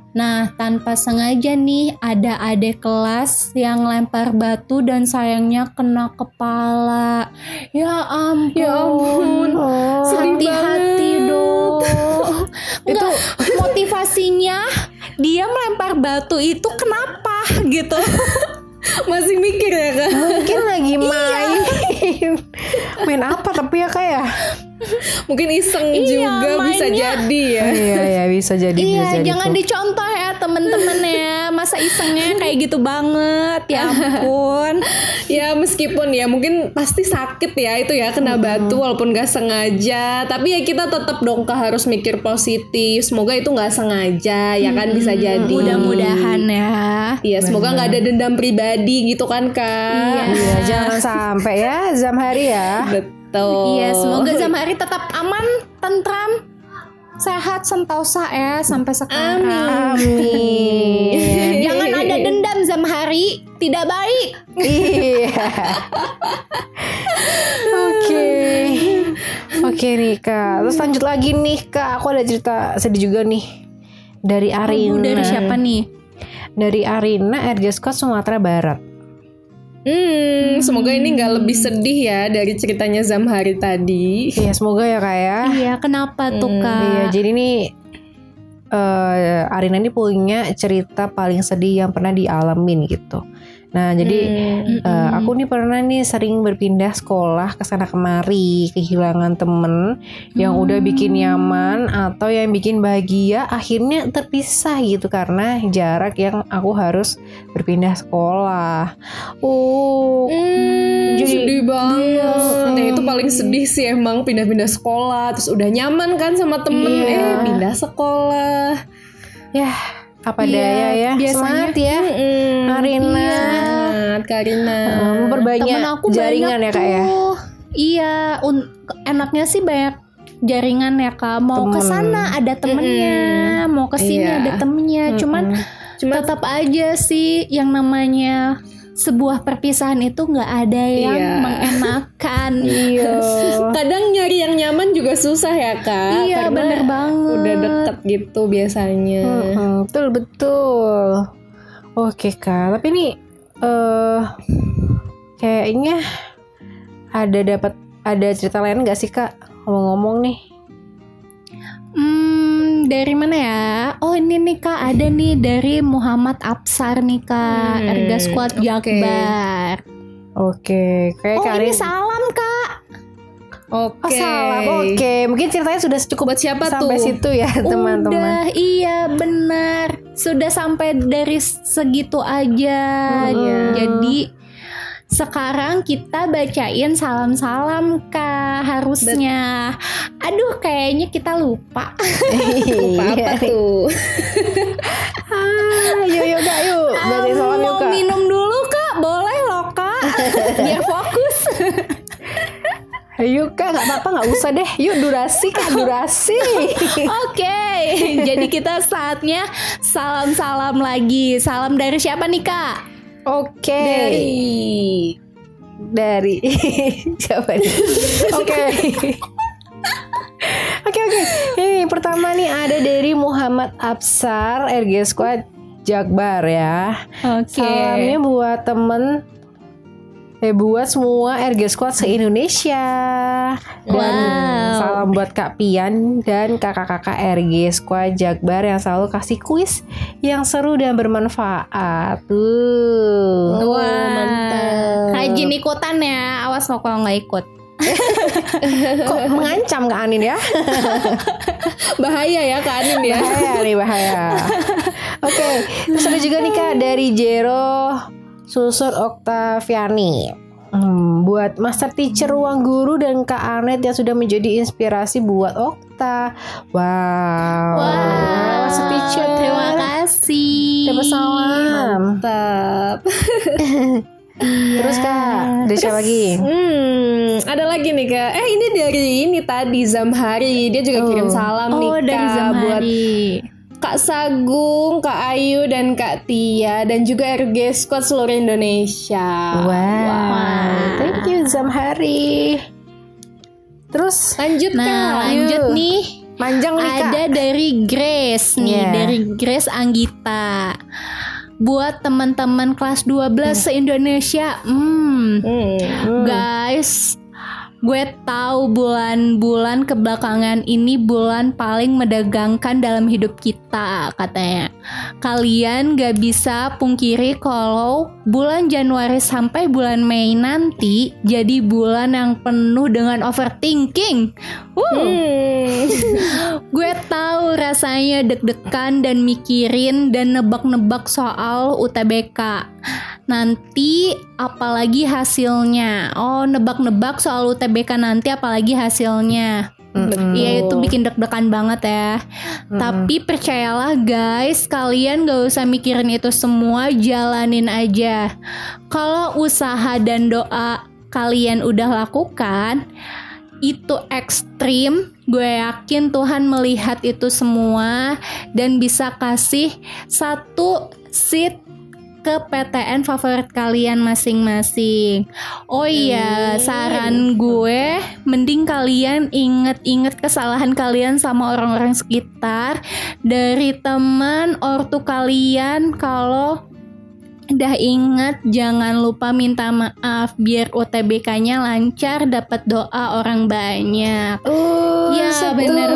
Nah, tanpa sengaja nih ada adik kelas yang lempar batu dan sayangnya kena kepala. Ya ampun. Ya ampun. Oh. Hati-hati dong. itu motivasinya dia melempar batu itu kenapa gitu. Masih mikir ya kak? Mungkin lagi main. main apa tapi ya kayak Mungkin iseng Iya, juga bisa mainnya. jadi ya. Iya ya bisa jadi bisa Iya, jadi. jangan tuh. dicontoh ya temen-temen ya. Masa isengnya kayak gitu banget. Ya ampun. Ya meskipun ya mungkin pasti sakit ya itu ya kena batu walaupun gak sengaja. Tapi ya kita tetap dong Kak, harus mikir positif. Semoga itu nggak sengaja ya kan bisa jadi. Mudah-mudahan ya. Iya semoga nggak ada dendam pribadi gitu kan kak. Iya, jangan sampai ya Zamhari ya. Betul. Iya, semoga Zamhari tetap aman, tentram, sehat, sentosa ya sampai sekarang. Amin. Jangan ada dendam Zamhari, tidak baik. Iya. Oke. Oke nih Kak. Terus lanjut lagi nih Kak. Aku ada cerita sedih juga nih. Dari Arina. Dari siapa nih? Dari Arina RG Squad Sumatera Barat. Hmm, semoga ini nggak lebih sedih ya dari ceritanya Zamhari tadi. Iya, semoga ya Kak ya. Iya, kenapa tuh kak? Iya, jadi nih eh Arina ini punya cerita paling sedih yang pernah dialamin gitu. Nah, jadi Hmm. Eh, aku nih pernah nih sering berpindah sekolah ke sana kemari, kehilangan temen yang udah bikin nyaman atau yang bikin bahagia, akhirnya terpisah gitu karena jarak yang aku harus berpindah sekolah. Oh, Hmm, Jadi- sedih banget. Iya. Nah, itu paling sedih sih emang pindah-pindah sekolah terus udah nyaman kan sama temen Iya. eh pindah sekolah. ya apa Iya, daya ya, biasanya- semangat ya, Hmm, Arina. Semangat Karina. Eh, memperbanyak Temen aku jaringan banyak ya kak ya. Iya, un- enaknya sih banyak jaringan ya kak. Mau ke sana ada temennya, mau ke sini Iya. ada temennya. Cuman Cuma tetap aja sih yang namanya sebuah perpisahan itu nggak ada yang Iya. mengenakan. Iya. kadang nyari yang nyaman juga susah ya kak. Iya, karena bener banget. Udah deket gitu biasanya. Mm-mm, betul betul. Oke kak, tapi ini eh kayaknya ada dapat ada cerita lain nggak sih kak ngomong-ngomong nih? Hmm, dari mana ya? Oh ini nih kak ada nih dari Muhammad Absar nih kak, Hmm, Erga Squad oke. Jakbar. Oke, kayak Oh Karin. ini salam kak. Oke. Oh salah, oke. Mungkin ceritanya sudah cukup Buat siapa sampai tuh? situ ya teman-teman. Udah iya benar. Sudah sampai dari segitu aja. Hmm. Jadi sekarang kita bacain salam-salam kak harusnya. Aduh kayaknya kita lupa. Lupa apa tuh? Ah, yuk yuk kak yuk. Bacain salam yuk Mau kak. minum dulu kak, boleh loh kak. Biar fokus. Yuk kak, nggak apa-apa nggak usah deh. Yuk durasi kak durasi. Oke, jadi kita saatnya salam-salam lagi. Salam dari siapa nih kak? Oke. Dari dari siapa nih? Oke. Oke oke. Ini pertama nih ada dari Muhammad Absar RG Squad Jakbar ya. Oke. Salamnya buat temen Eh buat semua RG Squad se-Indonesia Dan Wow. salam buat Kak Pian dan kakak-kakak RG Squad Jakbar yang selalu kasih kuis yang seru dan bermanfaat Tuh Wah, mantap. Rajin ikutan ya. Awas lo kalau nggak ikut. Kok mengancam Kak Anin ya? bahaya ya Kak Anin ya. Bahaya nih bahaya Oke Terus ada juga nih Kak dari Jero Susur Oktaviani Hmm, buat master teacher ruang guru dan Kak Anet yang sudah menjadi inspirasi buat Okta. Wow. master teacher. terima kasih. Dapat salam. Mantap. Terus Kak, dari siapa lagi? Hmm, ada lagi nih kak. Eh ini dari ini tadi Zamhari. Dia juga kirim Oh. salam nih Oh, kak dari buat Zamhari. Kak Sagung, Kak Ayu dan Kak Tia dan juga RG Squad seluruh Indonesia. Wow. Thank you Zamhari. Terus Lanjut Nah, kak. lanjut Yuk. nih. Panjang nih kak. Ada dari Grace nih, Yeah. dari Grace Anggita. Buat teman-teman kelas 12 se-Indonesia, hmm, Hmm. guys, gue tahu bulan-bulan kebelakangan ini bulan paling mendegangkan dalam hidup kita, katanya. Kalian gak bisa pungkiri kalau bulan Januari sampai bulan Mei nanti jadi bulan yang penuh dengan overthinking. Wuh. Gue tahu rasanya deg-degan dan mikirin dan nebak-nebak soal UTBK. Nanti apalagi hasilnya. Oh, nebak-nebak soal UTBK nanti apalagi hasilnya. Iya itu bikin deg-degan banget ya. Tapi percayalah guys, kalian gak usah mikirin itu semua, jalanin aja. Kalau usaha dan doa kalian udah lakukan, itu ekstrim. Gue yakin Tuhan melihat itu semua dan bisa kasih satu seat ke PTN favorit kalian masing-masing. Oh iya, saran gue mending kalian inget-inget kesalahan kalian sama orang-orang sekitar dari teman ortu kalian kalau udah inget jangan lupa minta maaf biar UTBK-nya lancar dapat doa orang banyak. Uh, Ya banget.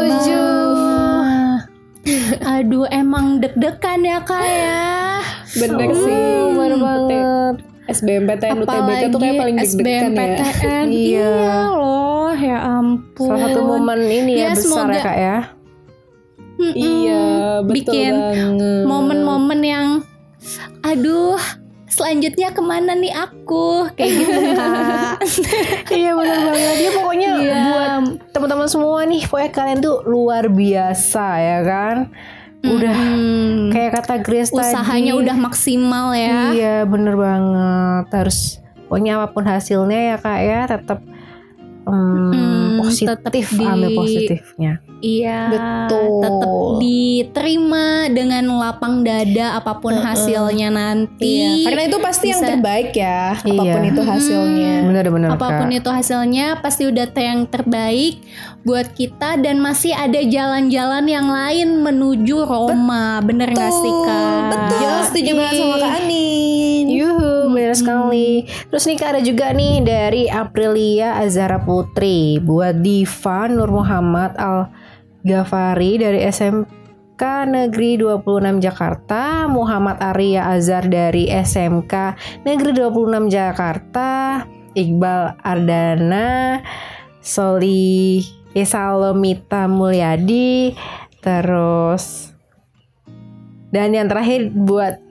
Aduh emang deg-degan ya kak ya. Bener Hmm, sih. bener banget. SBMPTN UTBK tuh kayak paling deg-degan ya. SBMPTN. Iya. iya loh ya ampun. Salah satu momen ini ya, Ya, besar semoga- ya kak ya. Mm-mm. Iya, betul Bikin banget. momen-momen yang aduh selanjutnya ke mana nih aku kayak gitu kak iya benar banget. Ya pokoknya buat teman-teman semua nih, pokoknya kalian tuh luar biasa ya kan. Udah Hmm, kayak kata Grace usahanya tadi. udah maksimal ya Iya bener banget. Harus pokoknya apa pun hasilnya ya kak ya tetap mm, Hmm, positif, tetap di- ambil positifnya. iya Betul. tetap diterima dengan lapang dada apa pun hasilnya nanti Iya, karena itu pasti yang bisa- terbaik ya, apa pun Iya. itu hasilnya. Bener-bener apa pun kak. itu hasilnya pasti udah yang terbaik buat kita dan masih ada jalan-jalan yang lain menuju Roma bener nggak sih kak Betul, setuju banget sama Kak Anin. Yuhu, benar sekali. Terus nih Kak, ada juga nih dari Aprilia Azara Putri buat Diva Nur Muhammad Al Ghafari dari SMK Negeri 26 Jakarta, Muhammad Arya Azhar dari SMK Negeri 26 Jakarta, Iqbal Ardana, Soli Salomita Mulyadi, terus dan yang terakhir buat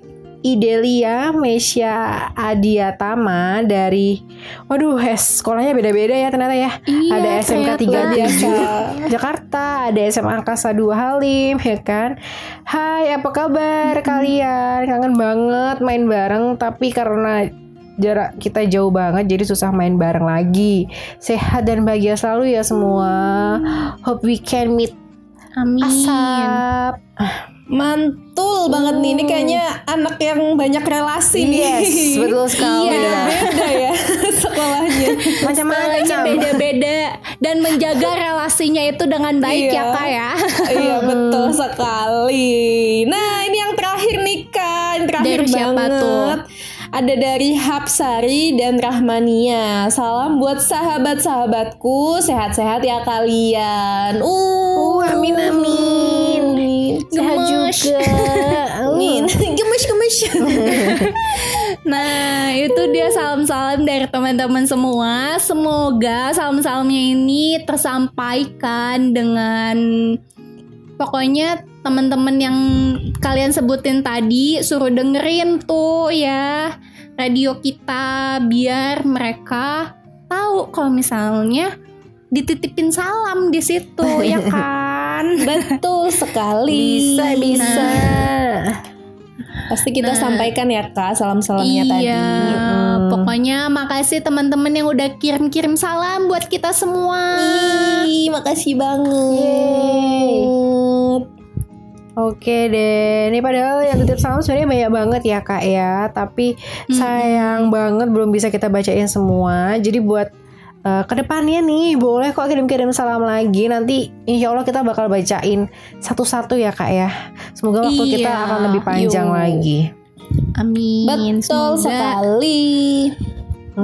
Idelia Mesya Adiatama dari Waduh, es sekolahnya beda-beda ya ternyata ya. Iya, ada SMK ternyata. 37 Jakarta, ada SMA Angkasa 2 Halim ya kan. Hai, apa kabar kalian? Kangen banget main bareng tapi karena jarak kita jauh banget jadi susah main bareng lagi. Sehat dan bahagia selalu ya semua. Hope we can meet amin asap. Mantul banget nih, ini kayaknya anak yang banyak relasi nih. Yes, betul sekali. Beda ya sekolahnya. Macam-macam. Beda-beda dan menjaga relasinya itu dengan baik Iya. ya kak ya iya betul sekali. Nah ini yang terakhir nih kak, yang terakhir Dari siapa banget. tuh? Ada dari Hapsari dan Rahmania. Salam buat sahabat-sahabatku, sehat-sehat ya kalian. Uh, amin amin. Gemes. juga. Amin. gemes gemes. Nah, itu dia salam-salam dari teman-teman semua. Semoga salam-salamnya ini tersampaikan dengan pokoknya teman-teman yang kalian sebutin tadi suruh dengerin tuh ya radio kita biar mereka tahu kalau misalnya dititipin salam di situ ya kan. Betul sekali. Bisa bisa. Pasti kita sampaikan ya kak salam-salamnya tadi. iya, pokoknya makasih teman-teman yang udah kirim-kirim salam buat kita semua. Ih, makasih banget. Oke deh, ini padahal yang titip salam sebenarnya banyak banget ya kak ya, tapi sayang banget belum bisa kita bacain semua. Jadi buat eh, ke depannya nih boleh kok kirim-kirim salam lagi nanti insya Allah kita bakal bacain satu-satu ya kak ya semoga waktu kita Iya, akan lebih panjang yuk. lagi Amin. Betul Semoga sekali.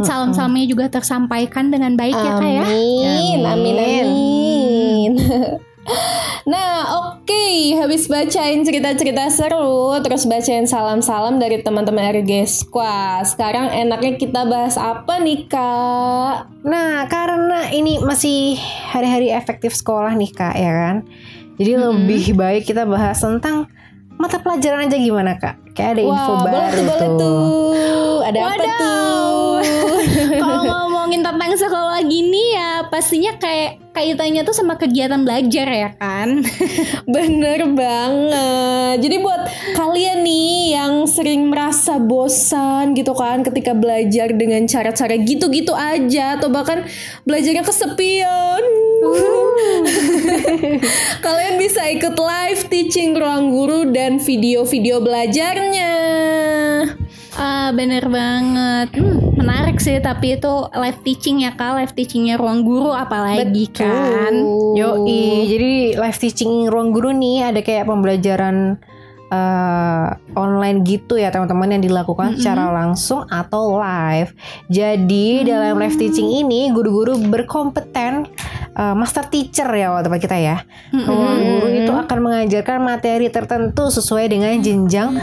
Salam-salamnya juga tersampaikan dengan baik ya kak ya. Amin, amin, Amin. amin. Nah, oke, habis bacain cerita-cerita seru, terus bacain salam-salam dari teman-teman RG Squad. Sekarang enaknya kita bahas apa nih, Kak? Nah, karena ini masih hari-hari efektif sekolah nih kak, ya kan? Jadi lebih baik kita bahas tentang mata pelajaran aja gimana kak? Kayak ada info Wah, boleh baru tuh, boleh tuh. Ada apa Wadaw. tuh? Kalau ngomongin tentang sekolah gini ya pastinya kayak kaitannya tuh sama kegiatan belajar ya kan. Bener banget. Jadi buat kalian nih yang sering merasa bosan gitu kan ketika belajar dengan cara-cara gitu-gitu aja atau bahkan belajarnya kesepian. kalian bisa ikut live teaching ruang guru dan video-video belajarnya. Ah bener banget. Hmm, menarik sih tapi itu live teaching ya kak, live teachingnya ruang guru apalagi kan. Yoi, jadi live teaching ruang guru nih ada kayak pembelajaran eh, online gitu ya teman-teman yang dilakukan secara langsung atau live. Jadi dalam live teaching ini guru-guru berkompeten eh, master teacher ya waktu kita ya. Ruang guru itu akan mengajarkan materi tertentu sesuai dengan jenjang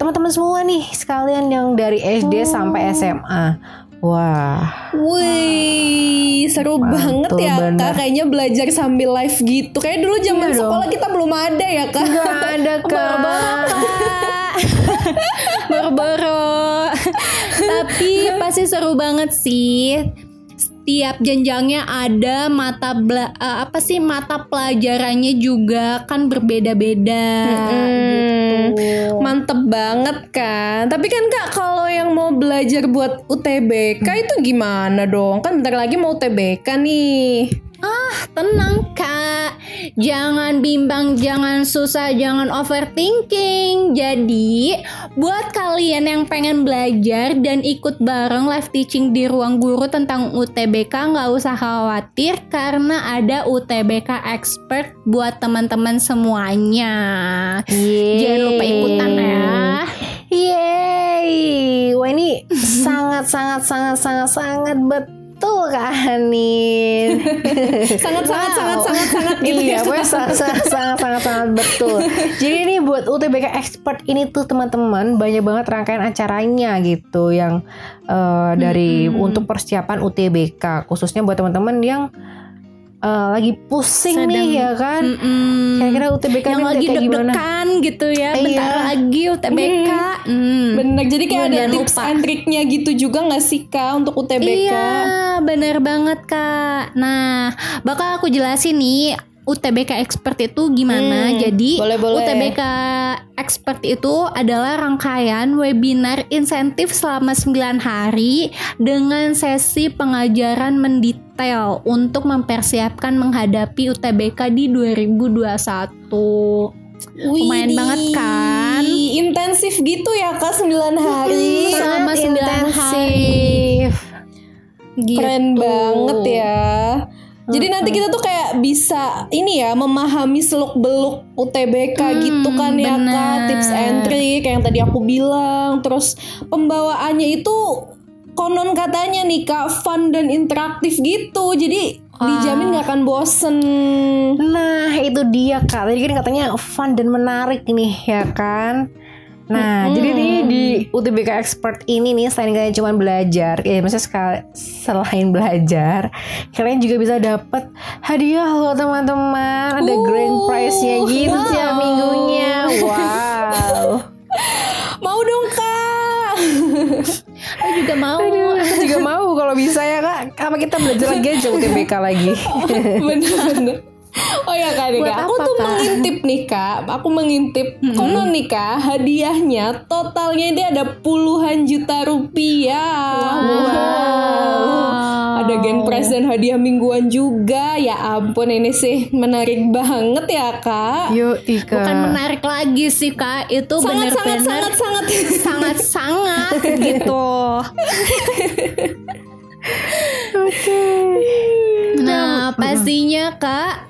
teman-teman semua nih sekalian yang dari SD sampai SMA. Wah. Wih, seru banget Mantul ya bener. kak. Kayaknya belajar sambil live gitu. Kayak dulu zaman Iya dong. sekolah kita belum ada ya kak. Gak ada kak. Boro-boro. Tapi pasti seru banget sih. Setiap jenjangnya ada mata bela- eh, apa sih mata pelajarannya juga kan berbeda-beda. gitu. Mantep banget kan. Tapi kan kak kalau yang mau belajar buat UTBK itu gimana dong? Kan bentar lagi mau UTBK nih. Tenang kak, jangan bimbang, jangan susah, jangan overthinking. Jadi, buat kalian yang pengen belajar dan ikut bareng live teaching di ruang guru tentang UTBK, nggak usah khawatir karena ada UTBK expert buat teman-teman semuanya. Jangan lupa ikutan ya. Yeay. Wah ini sangat sangat sangat sangat sangat betul Kak Anin. Sangat sangat sangat sangat sangat gitu iya, ya. sangat sangat sangat sangat betul. Jadi ini buat UTBK expert ini tuh teman-teman banyak banget rangkaian acaranya gitu yang eh, dari untuk persiapan UTBK khususnya buat teman-teman yang eh, lagi pusing Sedang- nih ya kan. Mm-mm. Kira-kira UTBK yang lagi kayak gimana? deg-degan gitu ya, bentar Iya. lagi UTBK. Hmm. Bener, jadi kayak ada Jangan tips lupa. and triknya gitu juga nggak sih kak untuk UTBK? Iya, bener banget kak. Nah, bakal aku jelasin nih UTBK expert itu gimana. Hmm, Jadi boleh, boleh. UTBK expert itu adalah rangkaian webinar insentif selama 9 hari dengan sesi pengajaran mendetail untuk mempersiapkan menghadapi UTBK di 2021. Lumayan Widih, banget kan? Intensif gitu ya kak 9 hari. Selama Sangat 9 hari. Gitu. Keren banget ya. Jadi nanti kita tuh kayak bisa ini ya memahami seluk beluk UTBK Hmm, gitu kan ya kak benar. tips and trick yang tadi aku bilang. Terus pembawaannya itu konon katanya nih kak fun dan interaktif gitu. Jadi dijamin nggak akan bosen. Nah itu dia kak Tadi kan katanya fun dan menarik nih ya kan Nah jadi nih di UTBK Expert ini nih Selain kalian cuma belajar Ya maksudnya sekal- selain belajar Kalian juga bisa dapat hadiah loh teman-teman. Ada grand prize-nya gitu tiap minggunya. Wow. Mau dong kak. Aku juga mau. Aduh, aku juga mau kalau bisa ya kak. Apa kita belajar lagi aja UTBK lagi. Bener-bener. Oh ya kak, Kak. aku apa, tuh Kak? mengintip nih kak, aku mengintip konon nih kak, hadiahnya totalnya ini ada puluhan juta rupiah. Ada gen prize dan hadiah mingguan juga. Ya ampun ini sih menarik banget ya kak. Yuk Ika Bukan menarik lagi sih kak, itu Sangat sangat benar-benar sangat sangat. sangat sangat gitu. Nah, pastinya Kak,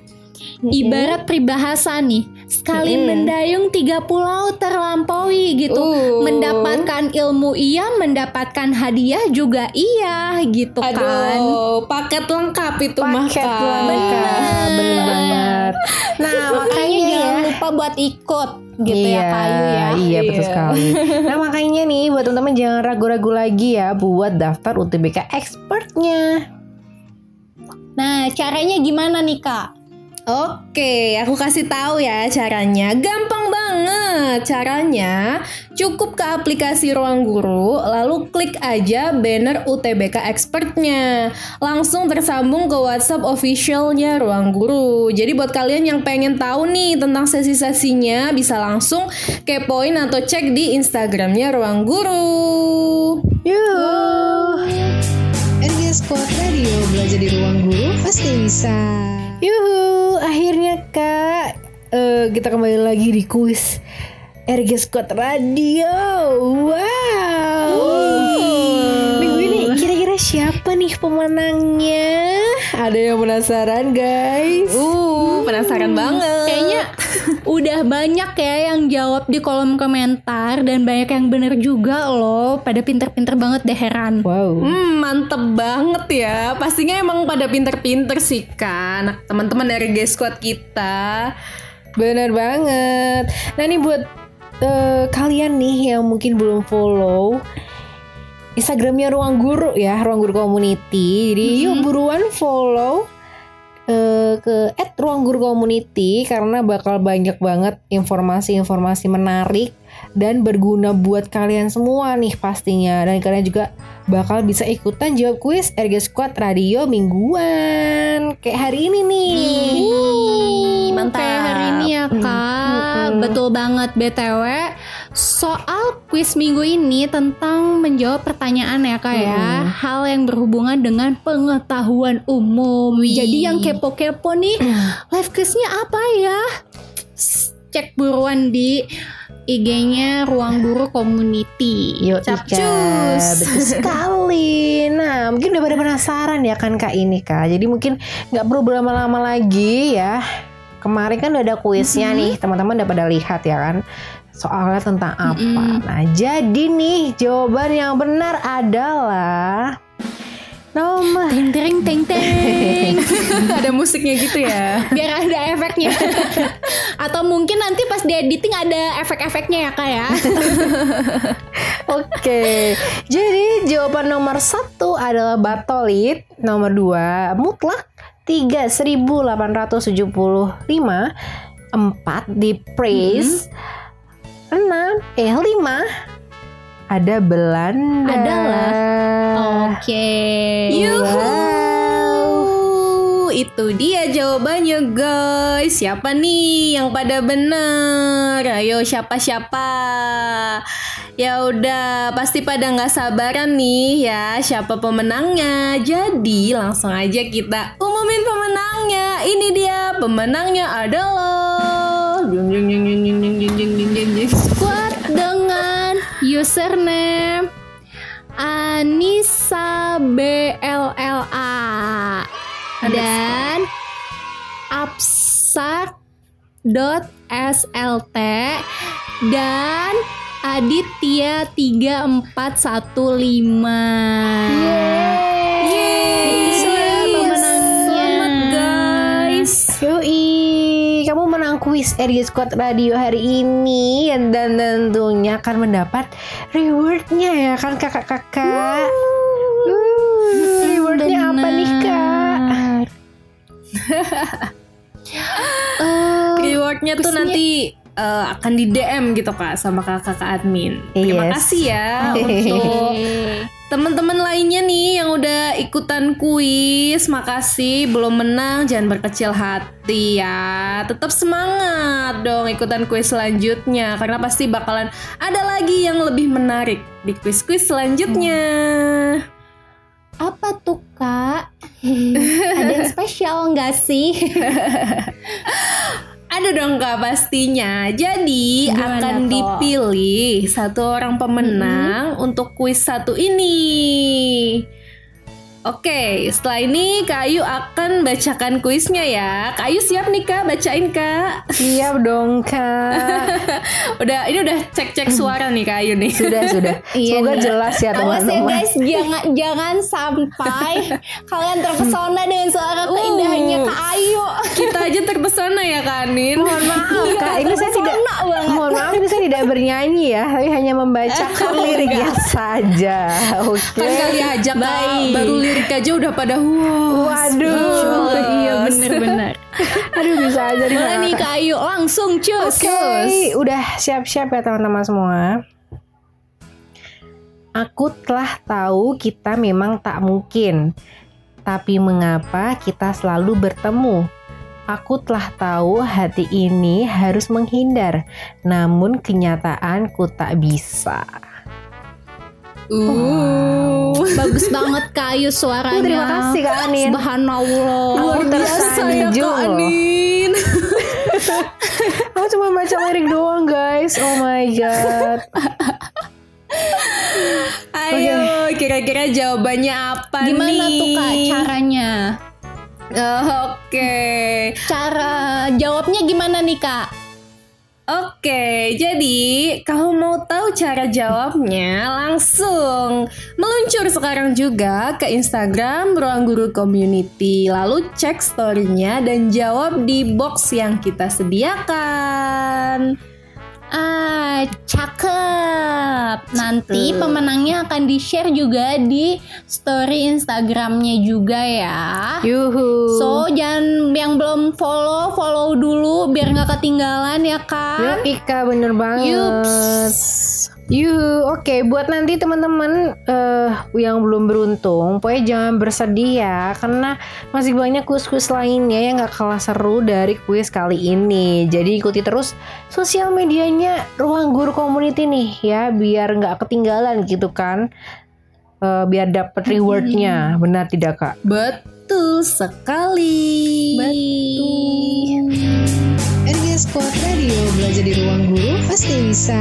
ibarat peribahasa nih, sekali mendayung tiga pulau terlampaui gitu. Uh. Mendapatkan ilmu iya, mendapatkan hadiah juga iya gitu kan. Aduh, paket lengkap itu mah Paket Kak. lengkap, bener banget. Nah makanya ya. jangan lupa buat ikut gitu ya kayu ya. Iya betul sekali. Nah makanya nih buat teman-teman jangan ragu-ragu lagi ya buat daftar UTBK expertnya. Nah, caranya gimana nih Kak? Oke, aku kasih tahu ya caranya. Gampang banget caranya. Cukup ke aplikasi Ruang Guru, lalu klik aja banner UTBK expertnya. Langsung tersambung ke WhatsApp officialnya Ruang Guru. Jadi buat kalian yang pengen tahu nih tentang sesi-sesinya, bisa langsung kepoin atau cek di Instagramnya Ruang Guru. Yuh. RG Squad Radio belajar di ruang guru pasti bisa. Yuhu, akhirnya kak eh, kita kembali lagi di kuis RG Squad Radio. Wow. Minggu ini kira-kira siapa nih pemenangnya? Ada yang penasaran guys? Uh, penasaran banget. Kayaknya udah banyak ya yang jawab di kolom komentar dan banyak yang bener juga loh. Pada pinter-pinter banget deh heran. Wow. Hmm, mantep banget ya. Pastinya emang pada pinter-pinter sih kan. Teman-teman dari G Squad kita. Bener banget. Nah ini buat eh, kalian nih yang mungkin belum follow Instagramnya Ruang Guru ya, Ruang Guru Community. Jadi yuk buruan follow eh, ke @ruangguru_community karena bakal banyak banget informasi-informasi menarik dan berguna buat kalian semua nih pastinya. Dan kalian juga bakal bisa ikutan jawab kuis RG Squad Radio mingguan kayak hari ini nih. Mantap. Kayak hari ini ya kak. Betul banget BTW. Soal kuis minggu ini tentang menjawab pertanyaan ya kak ya. Hal yang berhubungan dengan pengetahuan umum. Jadi yang kepo-kepo nih, live quiznya apa ya? Cek buruan di IG-nya Ruang Guru Community. Yuk, Capcus. Betul sekali. Nah, mungkin udah pada penasaran ya kan Kak ini Kak. Jadi mungkin nggak perlu berlama-lama lagi ya. Kemarin kan udah ada kuisnya nih, teman-teman udah pada lihat ya kan. Soalnya tentang apa? Nah, jadi nih jawaban yang benar adalah nomor Teng teng teng teng. Ada musiknya gitu ya. biar ada efeknya. Atau mungkin nanti pas di editing ada efek-efeknya ya kak ya? Oke, jadi jawaban nomor satu adalah batolit, nomor dua mutlak, tiga 1875, empat di praise, enam eh lima ada Belanda. Adalah. oke Yuhu. Itu dia jawabannya guys. Siapa nih yang pada bener? Ayo siapa-siapa? Ya udah, pasti pada nggak sabaran nih ya siapa pemenangnya. Jadi langsung aja kita umumin pemenangnya. Ini dia pemenangnya adalah squad dengan username Anissa BLLA dan absak.slt dan Aditya 3415 Yeay, pemenangnya. Kuis RG Squad Radio hari ini dan tentunya akan mendapat rewardnya ya kan kakak-kakak. Uh, rewardnya apa nih kak? Rewardnya tuh nanti eh, akan di DM gitu kak sama kakak-kakak admin. Terima Yes. kasih ya untuk teman-teman lainnya nih yang udah ikutan kuis. Makasih belum menang jangan berkecil hati ya. Tetap semangat dong ikutan kuis selanjutnya karena pasti bakalan ada lagi yang lebih menarik di kuis-kuis selanjutnya. Apa tuh kak? Ada yang spesial nggak sih? Ada dong kak pastinya. Jadi Gimana akan tuh? dipilih satu orang pemenang untuk kuis satu ini. Oke, setelah ini Kak Ayu akan bacakan kuisnya ya. Kak Ayu siap nih Kak, bacain Kak. Siap dong kak. udah, ini udah cek-cek suara nih Kak Ayu nih. Sudah sudah. Iya, Semoga nih. jelas ya Awas ya teman-teman. guys, jangan jangan sampai kalian terpesona dengan suara keindahannya Kak Ayu. Kita aja terpesona ya Kak Anin. Mohon maaf kak, ini saya tidak. Banget. Mohon maaf ini saya tidak bernyanyi ya, tapi hanya membacakan liriknya saja. Oke. Kan kali aja Kak, Baik. baru lirik aja udah pada wow. Waduh. Iya bener-bener. Aduh bisa aja. Boleh nih Kak Ayu langsung cus. Oke, udah siap-siap ya teman-teman semua. Aku telah tahu kita memang tak mungkin, tapi mengapa kita selalu bertemu? Aku telah tahu hati ini harus menghindar, namun kenyataan ku tak bisa. Uh. Bagus banget Kak Ayu suaranya. Oh, terima kasih Kak Anin. Subhanallah. Aku Biasa ya Kak. Anin. Aku cuma baca lirik doang guys. Oh my god. Ayo, kira-kira jawabannya apa Gimana nih? tuh Kak caranya? Oh, Oke. Cara jawabnya gimana nih Kak? Oke, jadi kalau mau tahu cara jawabnya langsung meluncur sekarang juga ke Instagram Ruang Guru Community. Lalu cek story-nya dan jawab di box yang kita sediakan. Ah, cakep. Nanti pemenangnya akan di-share juga di story Instagramnya juga ya. Yuhu. So jangan yang belum follow follow dulu biar nggak ketinggalan ya kan. Yuk, Ika bener banget. Yups. Yuhu, oke buat nanti teman-teman eh yang belum beruntung, pokoknya jangan bersedih ya, karena masih banyak kuis-kuis lainnya yang gak kalah seru dari kuis kali ini. Jadi ikuti terus sosial medianya Ruang Guru Community nih ya, biar nggak ketinggalan gitu kan, Eh, biar dapet rewardnya, benar tidak kak? Betul sekali. Betul. RG Squad Radio belajar di Ruang Guru pasti bisa.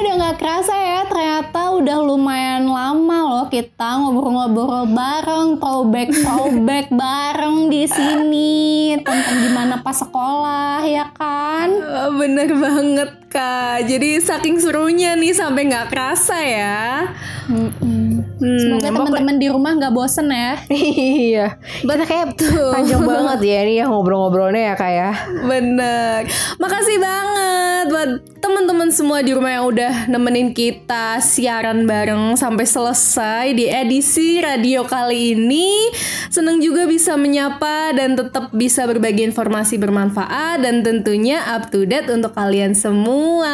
Udah nggak kerasa ya ternyata udah lumayan lama loh kita ngobrol-ngobrol bareng, throwback throwback bareng di sini tentang gimana pas sekolah ya kan? Eh, Bener banget kak. Jadi saking serunya nih sampai nggak kerasa ya. Mm-mm. Hmm, Semoga teman-teman di rumah nggak bosen ya. iya, kita kayak panjang banget ya ini ya ngobrol-ngobrolnya ya kak ya. Bener. Makasih banget buat teman-teman semua di rumah yang udah nemenin kita siaran bareng sampai selesai di edisi radio kali ini. Seneng juga bisa menyapa dan tetap bisa berbagi informasi bermanfaat dan tentunya up to date untuk kalian semua.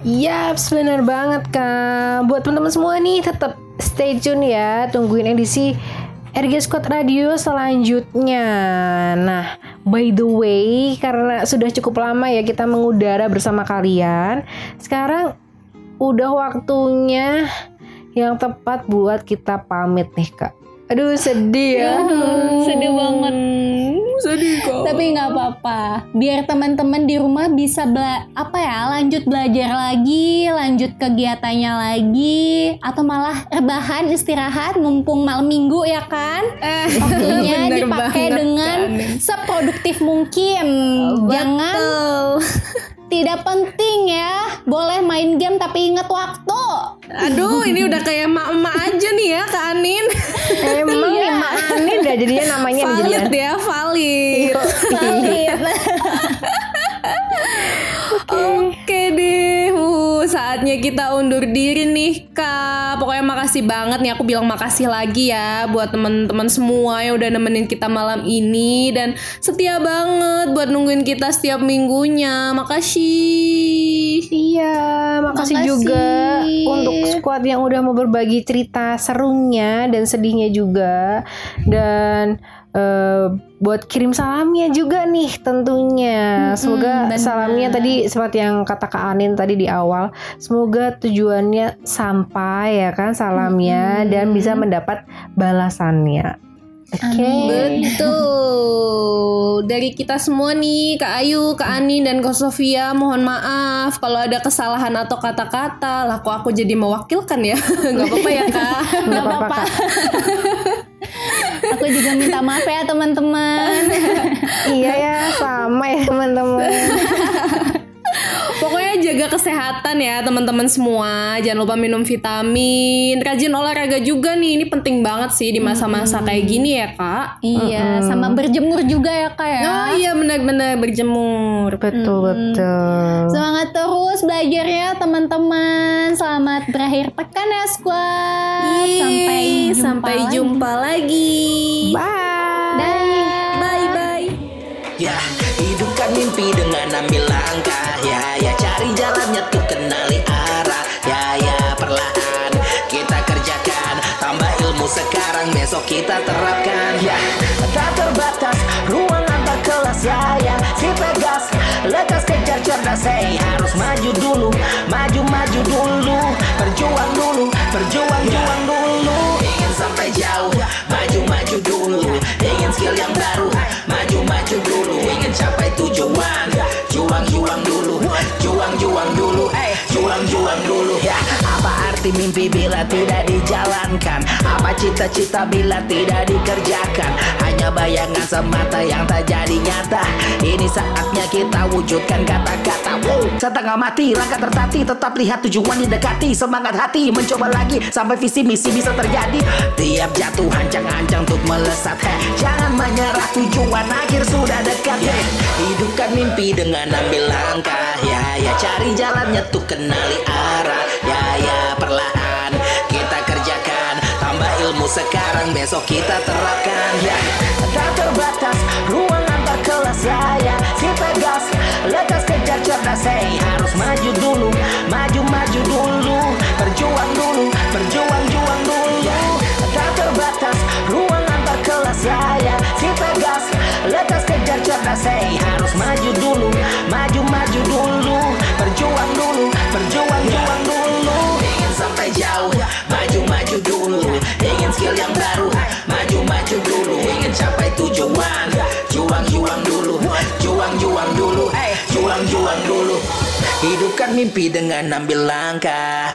Yaps, bener banget kak. Buat teman-teman semua nih tetap stay tune ya, tungguin edisi RG Squad Radio selanjutnya. Nah, by the way, karena sudah cukup lama ya kita mengudara bersama kalian, sekarang udah waktunya yang tepat buat kita pamit nih kak. Aduh sedih ya. Sedih banget. Sedih kok. Tapi nggak apa-apa. Biar teman-teman di rumah bisa bela apa ya lanjut belajar lagi, lanjut kegiatannya lagi, atau malah rebahan istirahat mumpung malam minggu ya kan? Waktunya bener dipakai dengan Kak. seproduktif mungkin. Jangan Betul. tidak penting ya. Boleh main game tapi ingat waktu. Aduh, ini udah kayak emak-emak aja nih ya Kak Anin. Emang nih Mak Ani udah jadinya namanya nih jadinya. valid ya, valid. Oke deh, uh, saatnya kita undur diri nih kak. Pokoknya makasih banget nih, aku bilang makasih lagi ya buat teman-teman semua yang udah nemenin kita malam ini dan setia banget buat nungguin kita setiap minggunya. Makasih. Iya, makasih, Makasih. juga untuk squad yang udah mau berbagi cerita serunya dan sedihnya juga dan eh, buat kirim salamnya juga nih tentunya. Semoga benar. salamnya tadi seperti yang kata Kak Anin tadi di awal, semoga tujuannya sampai ya kan salamnya dan bisa mendapat balasannya. Betul. Dari kita semua nih, Kak Ayu, Kak Ani, dan Kak Sofia, mohon maaf kalau ada kesalahan atau kata-kata. Lah kok aku jadi mewakilkan ya? Gak apa-apa ya, Kak? Gak apa-apa. Aku juga minta maaf ya teman-teman. iya ya sama ya teman-teman. Pokoknya jaga kesehatan ya teman-teman semua. Jangan lupa minum vitamin, rajin olahraga juga nih. Ini penting banget sih di masa-masa kayak gini ya, Kak. Iya, sama berjemur juga ya kak ya. Oh iya benar-benar berjemur. Betul betul. Semangat terus belajarnya teman-teman. Selamat berakhir pekan ya squad. Sampai Yeay, jumpa sampai lagi. jumpa lagi. Bye. Dah. Bye bye. Ya, hidupkan mimpi dengan ambil langkah Ya, ya jalannya tuh kenali arah. Ya, ya perlahan kita kerjakan. Tambah ilmu sekarang besok kita terapkan. Ya, tak terbatas ruang antar kelas Ya, ya. Si tegas Lekas kejar cerdas Hey, harus maju dulu Maju, maju dulu. Berjuang dulu Berjuang-juang dulu. Ingin sampai jauh Maju, maju dulu. Ingin skill yang baru Maju, maju dulu. Ingin capai tujuan Juang-juang dulu. Juang-juang dulu Juang-juang dulu ya. Apa arti mimpi bila tidak dijalankan? Apa cita-cita bila tidak dikerjakan? Hanya bayangan semata yang tak jadi nyata. Ini saatnya kita wujudkan kata-kata Wow, setengah mati, langkah tertati Tetap lihat tujuan didekati Semangat hati, mencoba lagi Sampai visi misi bisa terjadi. Tiap jatuh hancang-hancang untuk melesat Heh, Jangan menyerah tujuan akhir sudah dekat Heh, Hidupkan mimpi dengan ambil langkah Ya, ya. Cari jalannya tuh kenali arah Ya, ya perlahan kita kerjakan. Tambah ilmu sekarang besok kita terapkan. Ya, tak terbatas ruang antar kelas Ya, ya si tegas Lekas kejar cerdas Hey, harus maju dulu Maju, maju dulu. Berjuang dulu Berjuang-juang dulu. Tak terbatas ruang antar kelas Ya, ya si tegas Lekas kejar cerdas Hey, harus maju dulu Maju, maju dulu Berjuang dulu Berjuang-juang dulu. Ingin sampai jauh Maju, maju dulu. Ingin skill yang baru Maju, maju dulu. Ingin capai tujuan Juang-juang dulu. Juang-juang dulu. Juang-juang dulu. Hidupkan mimpi dengan ambil langkah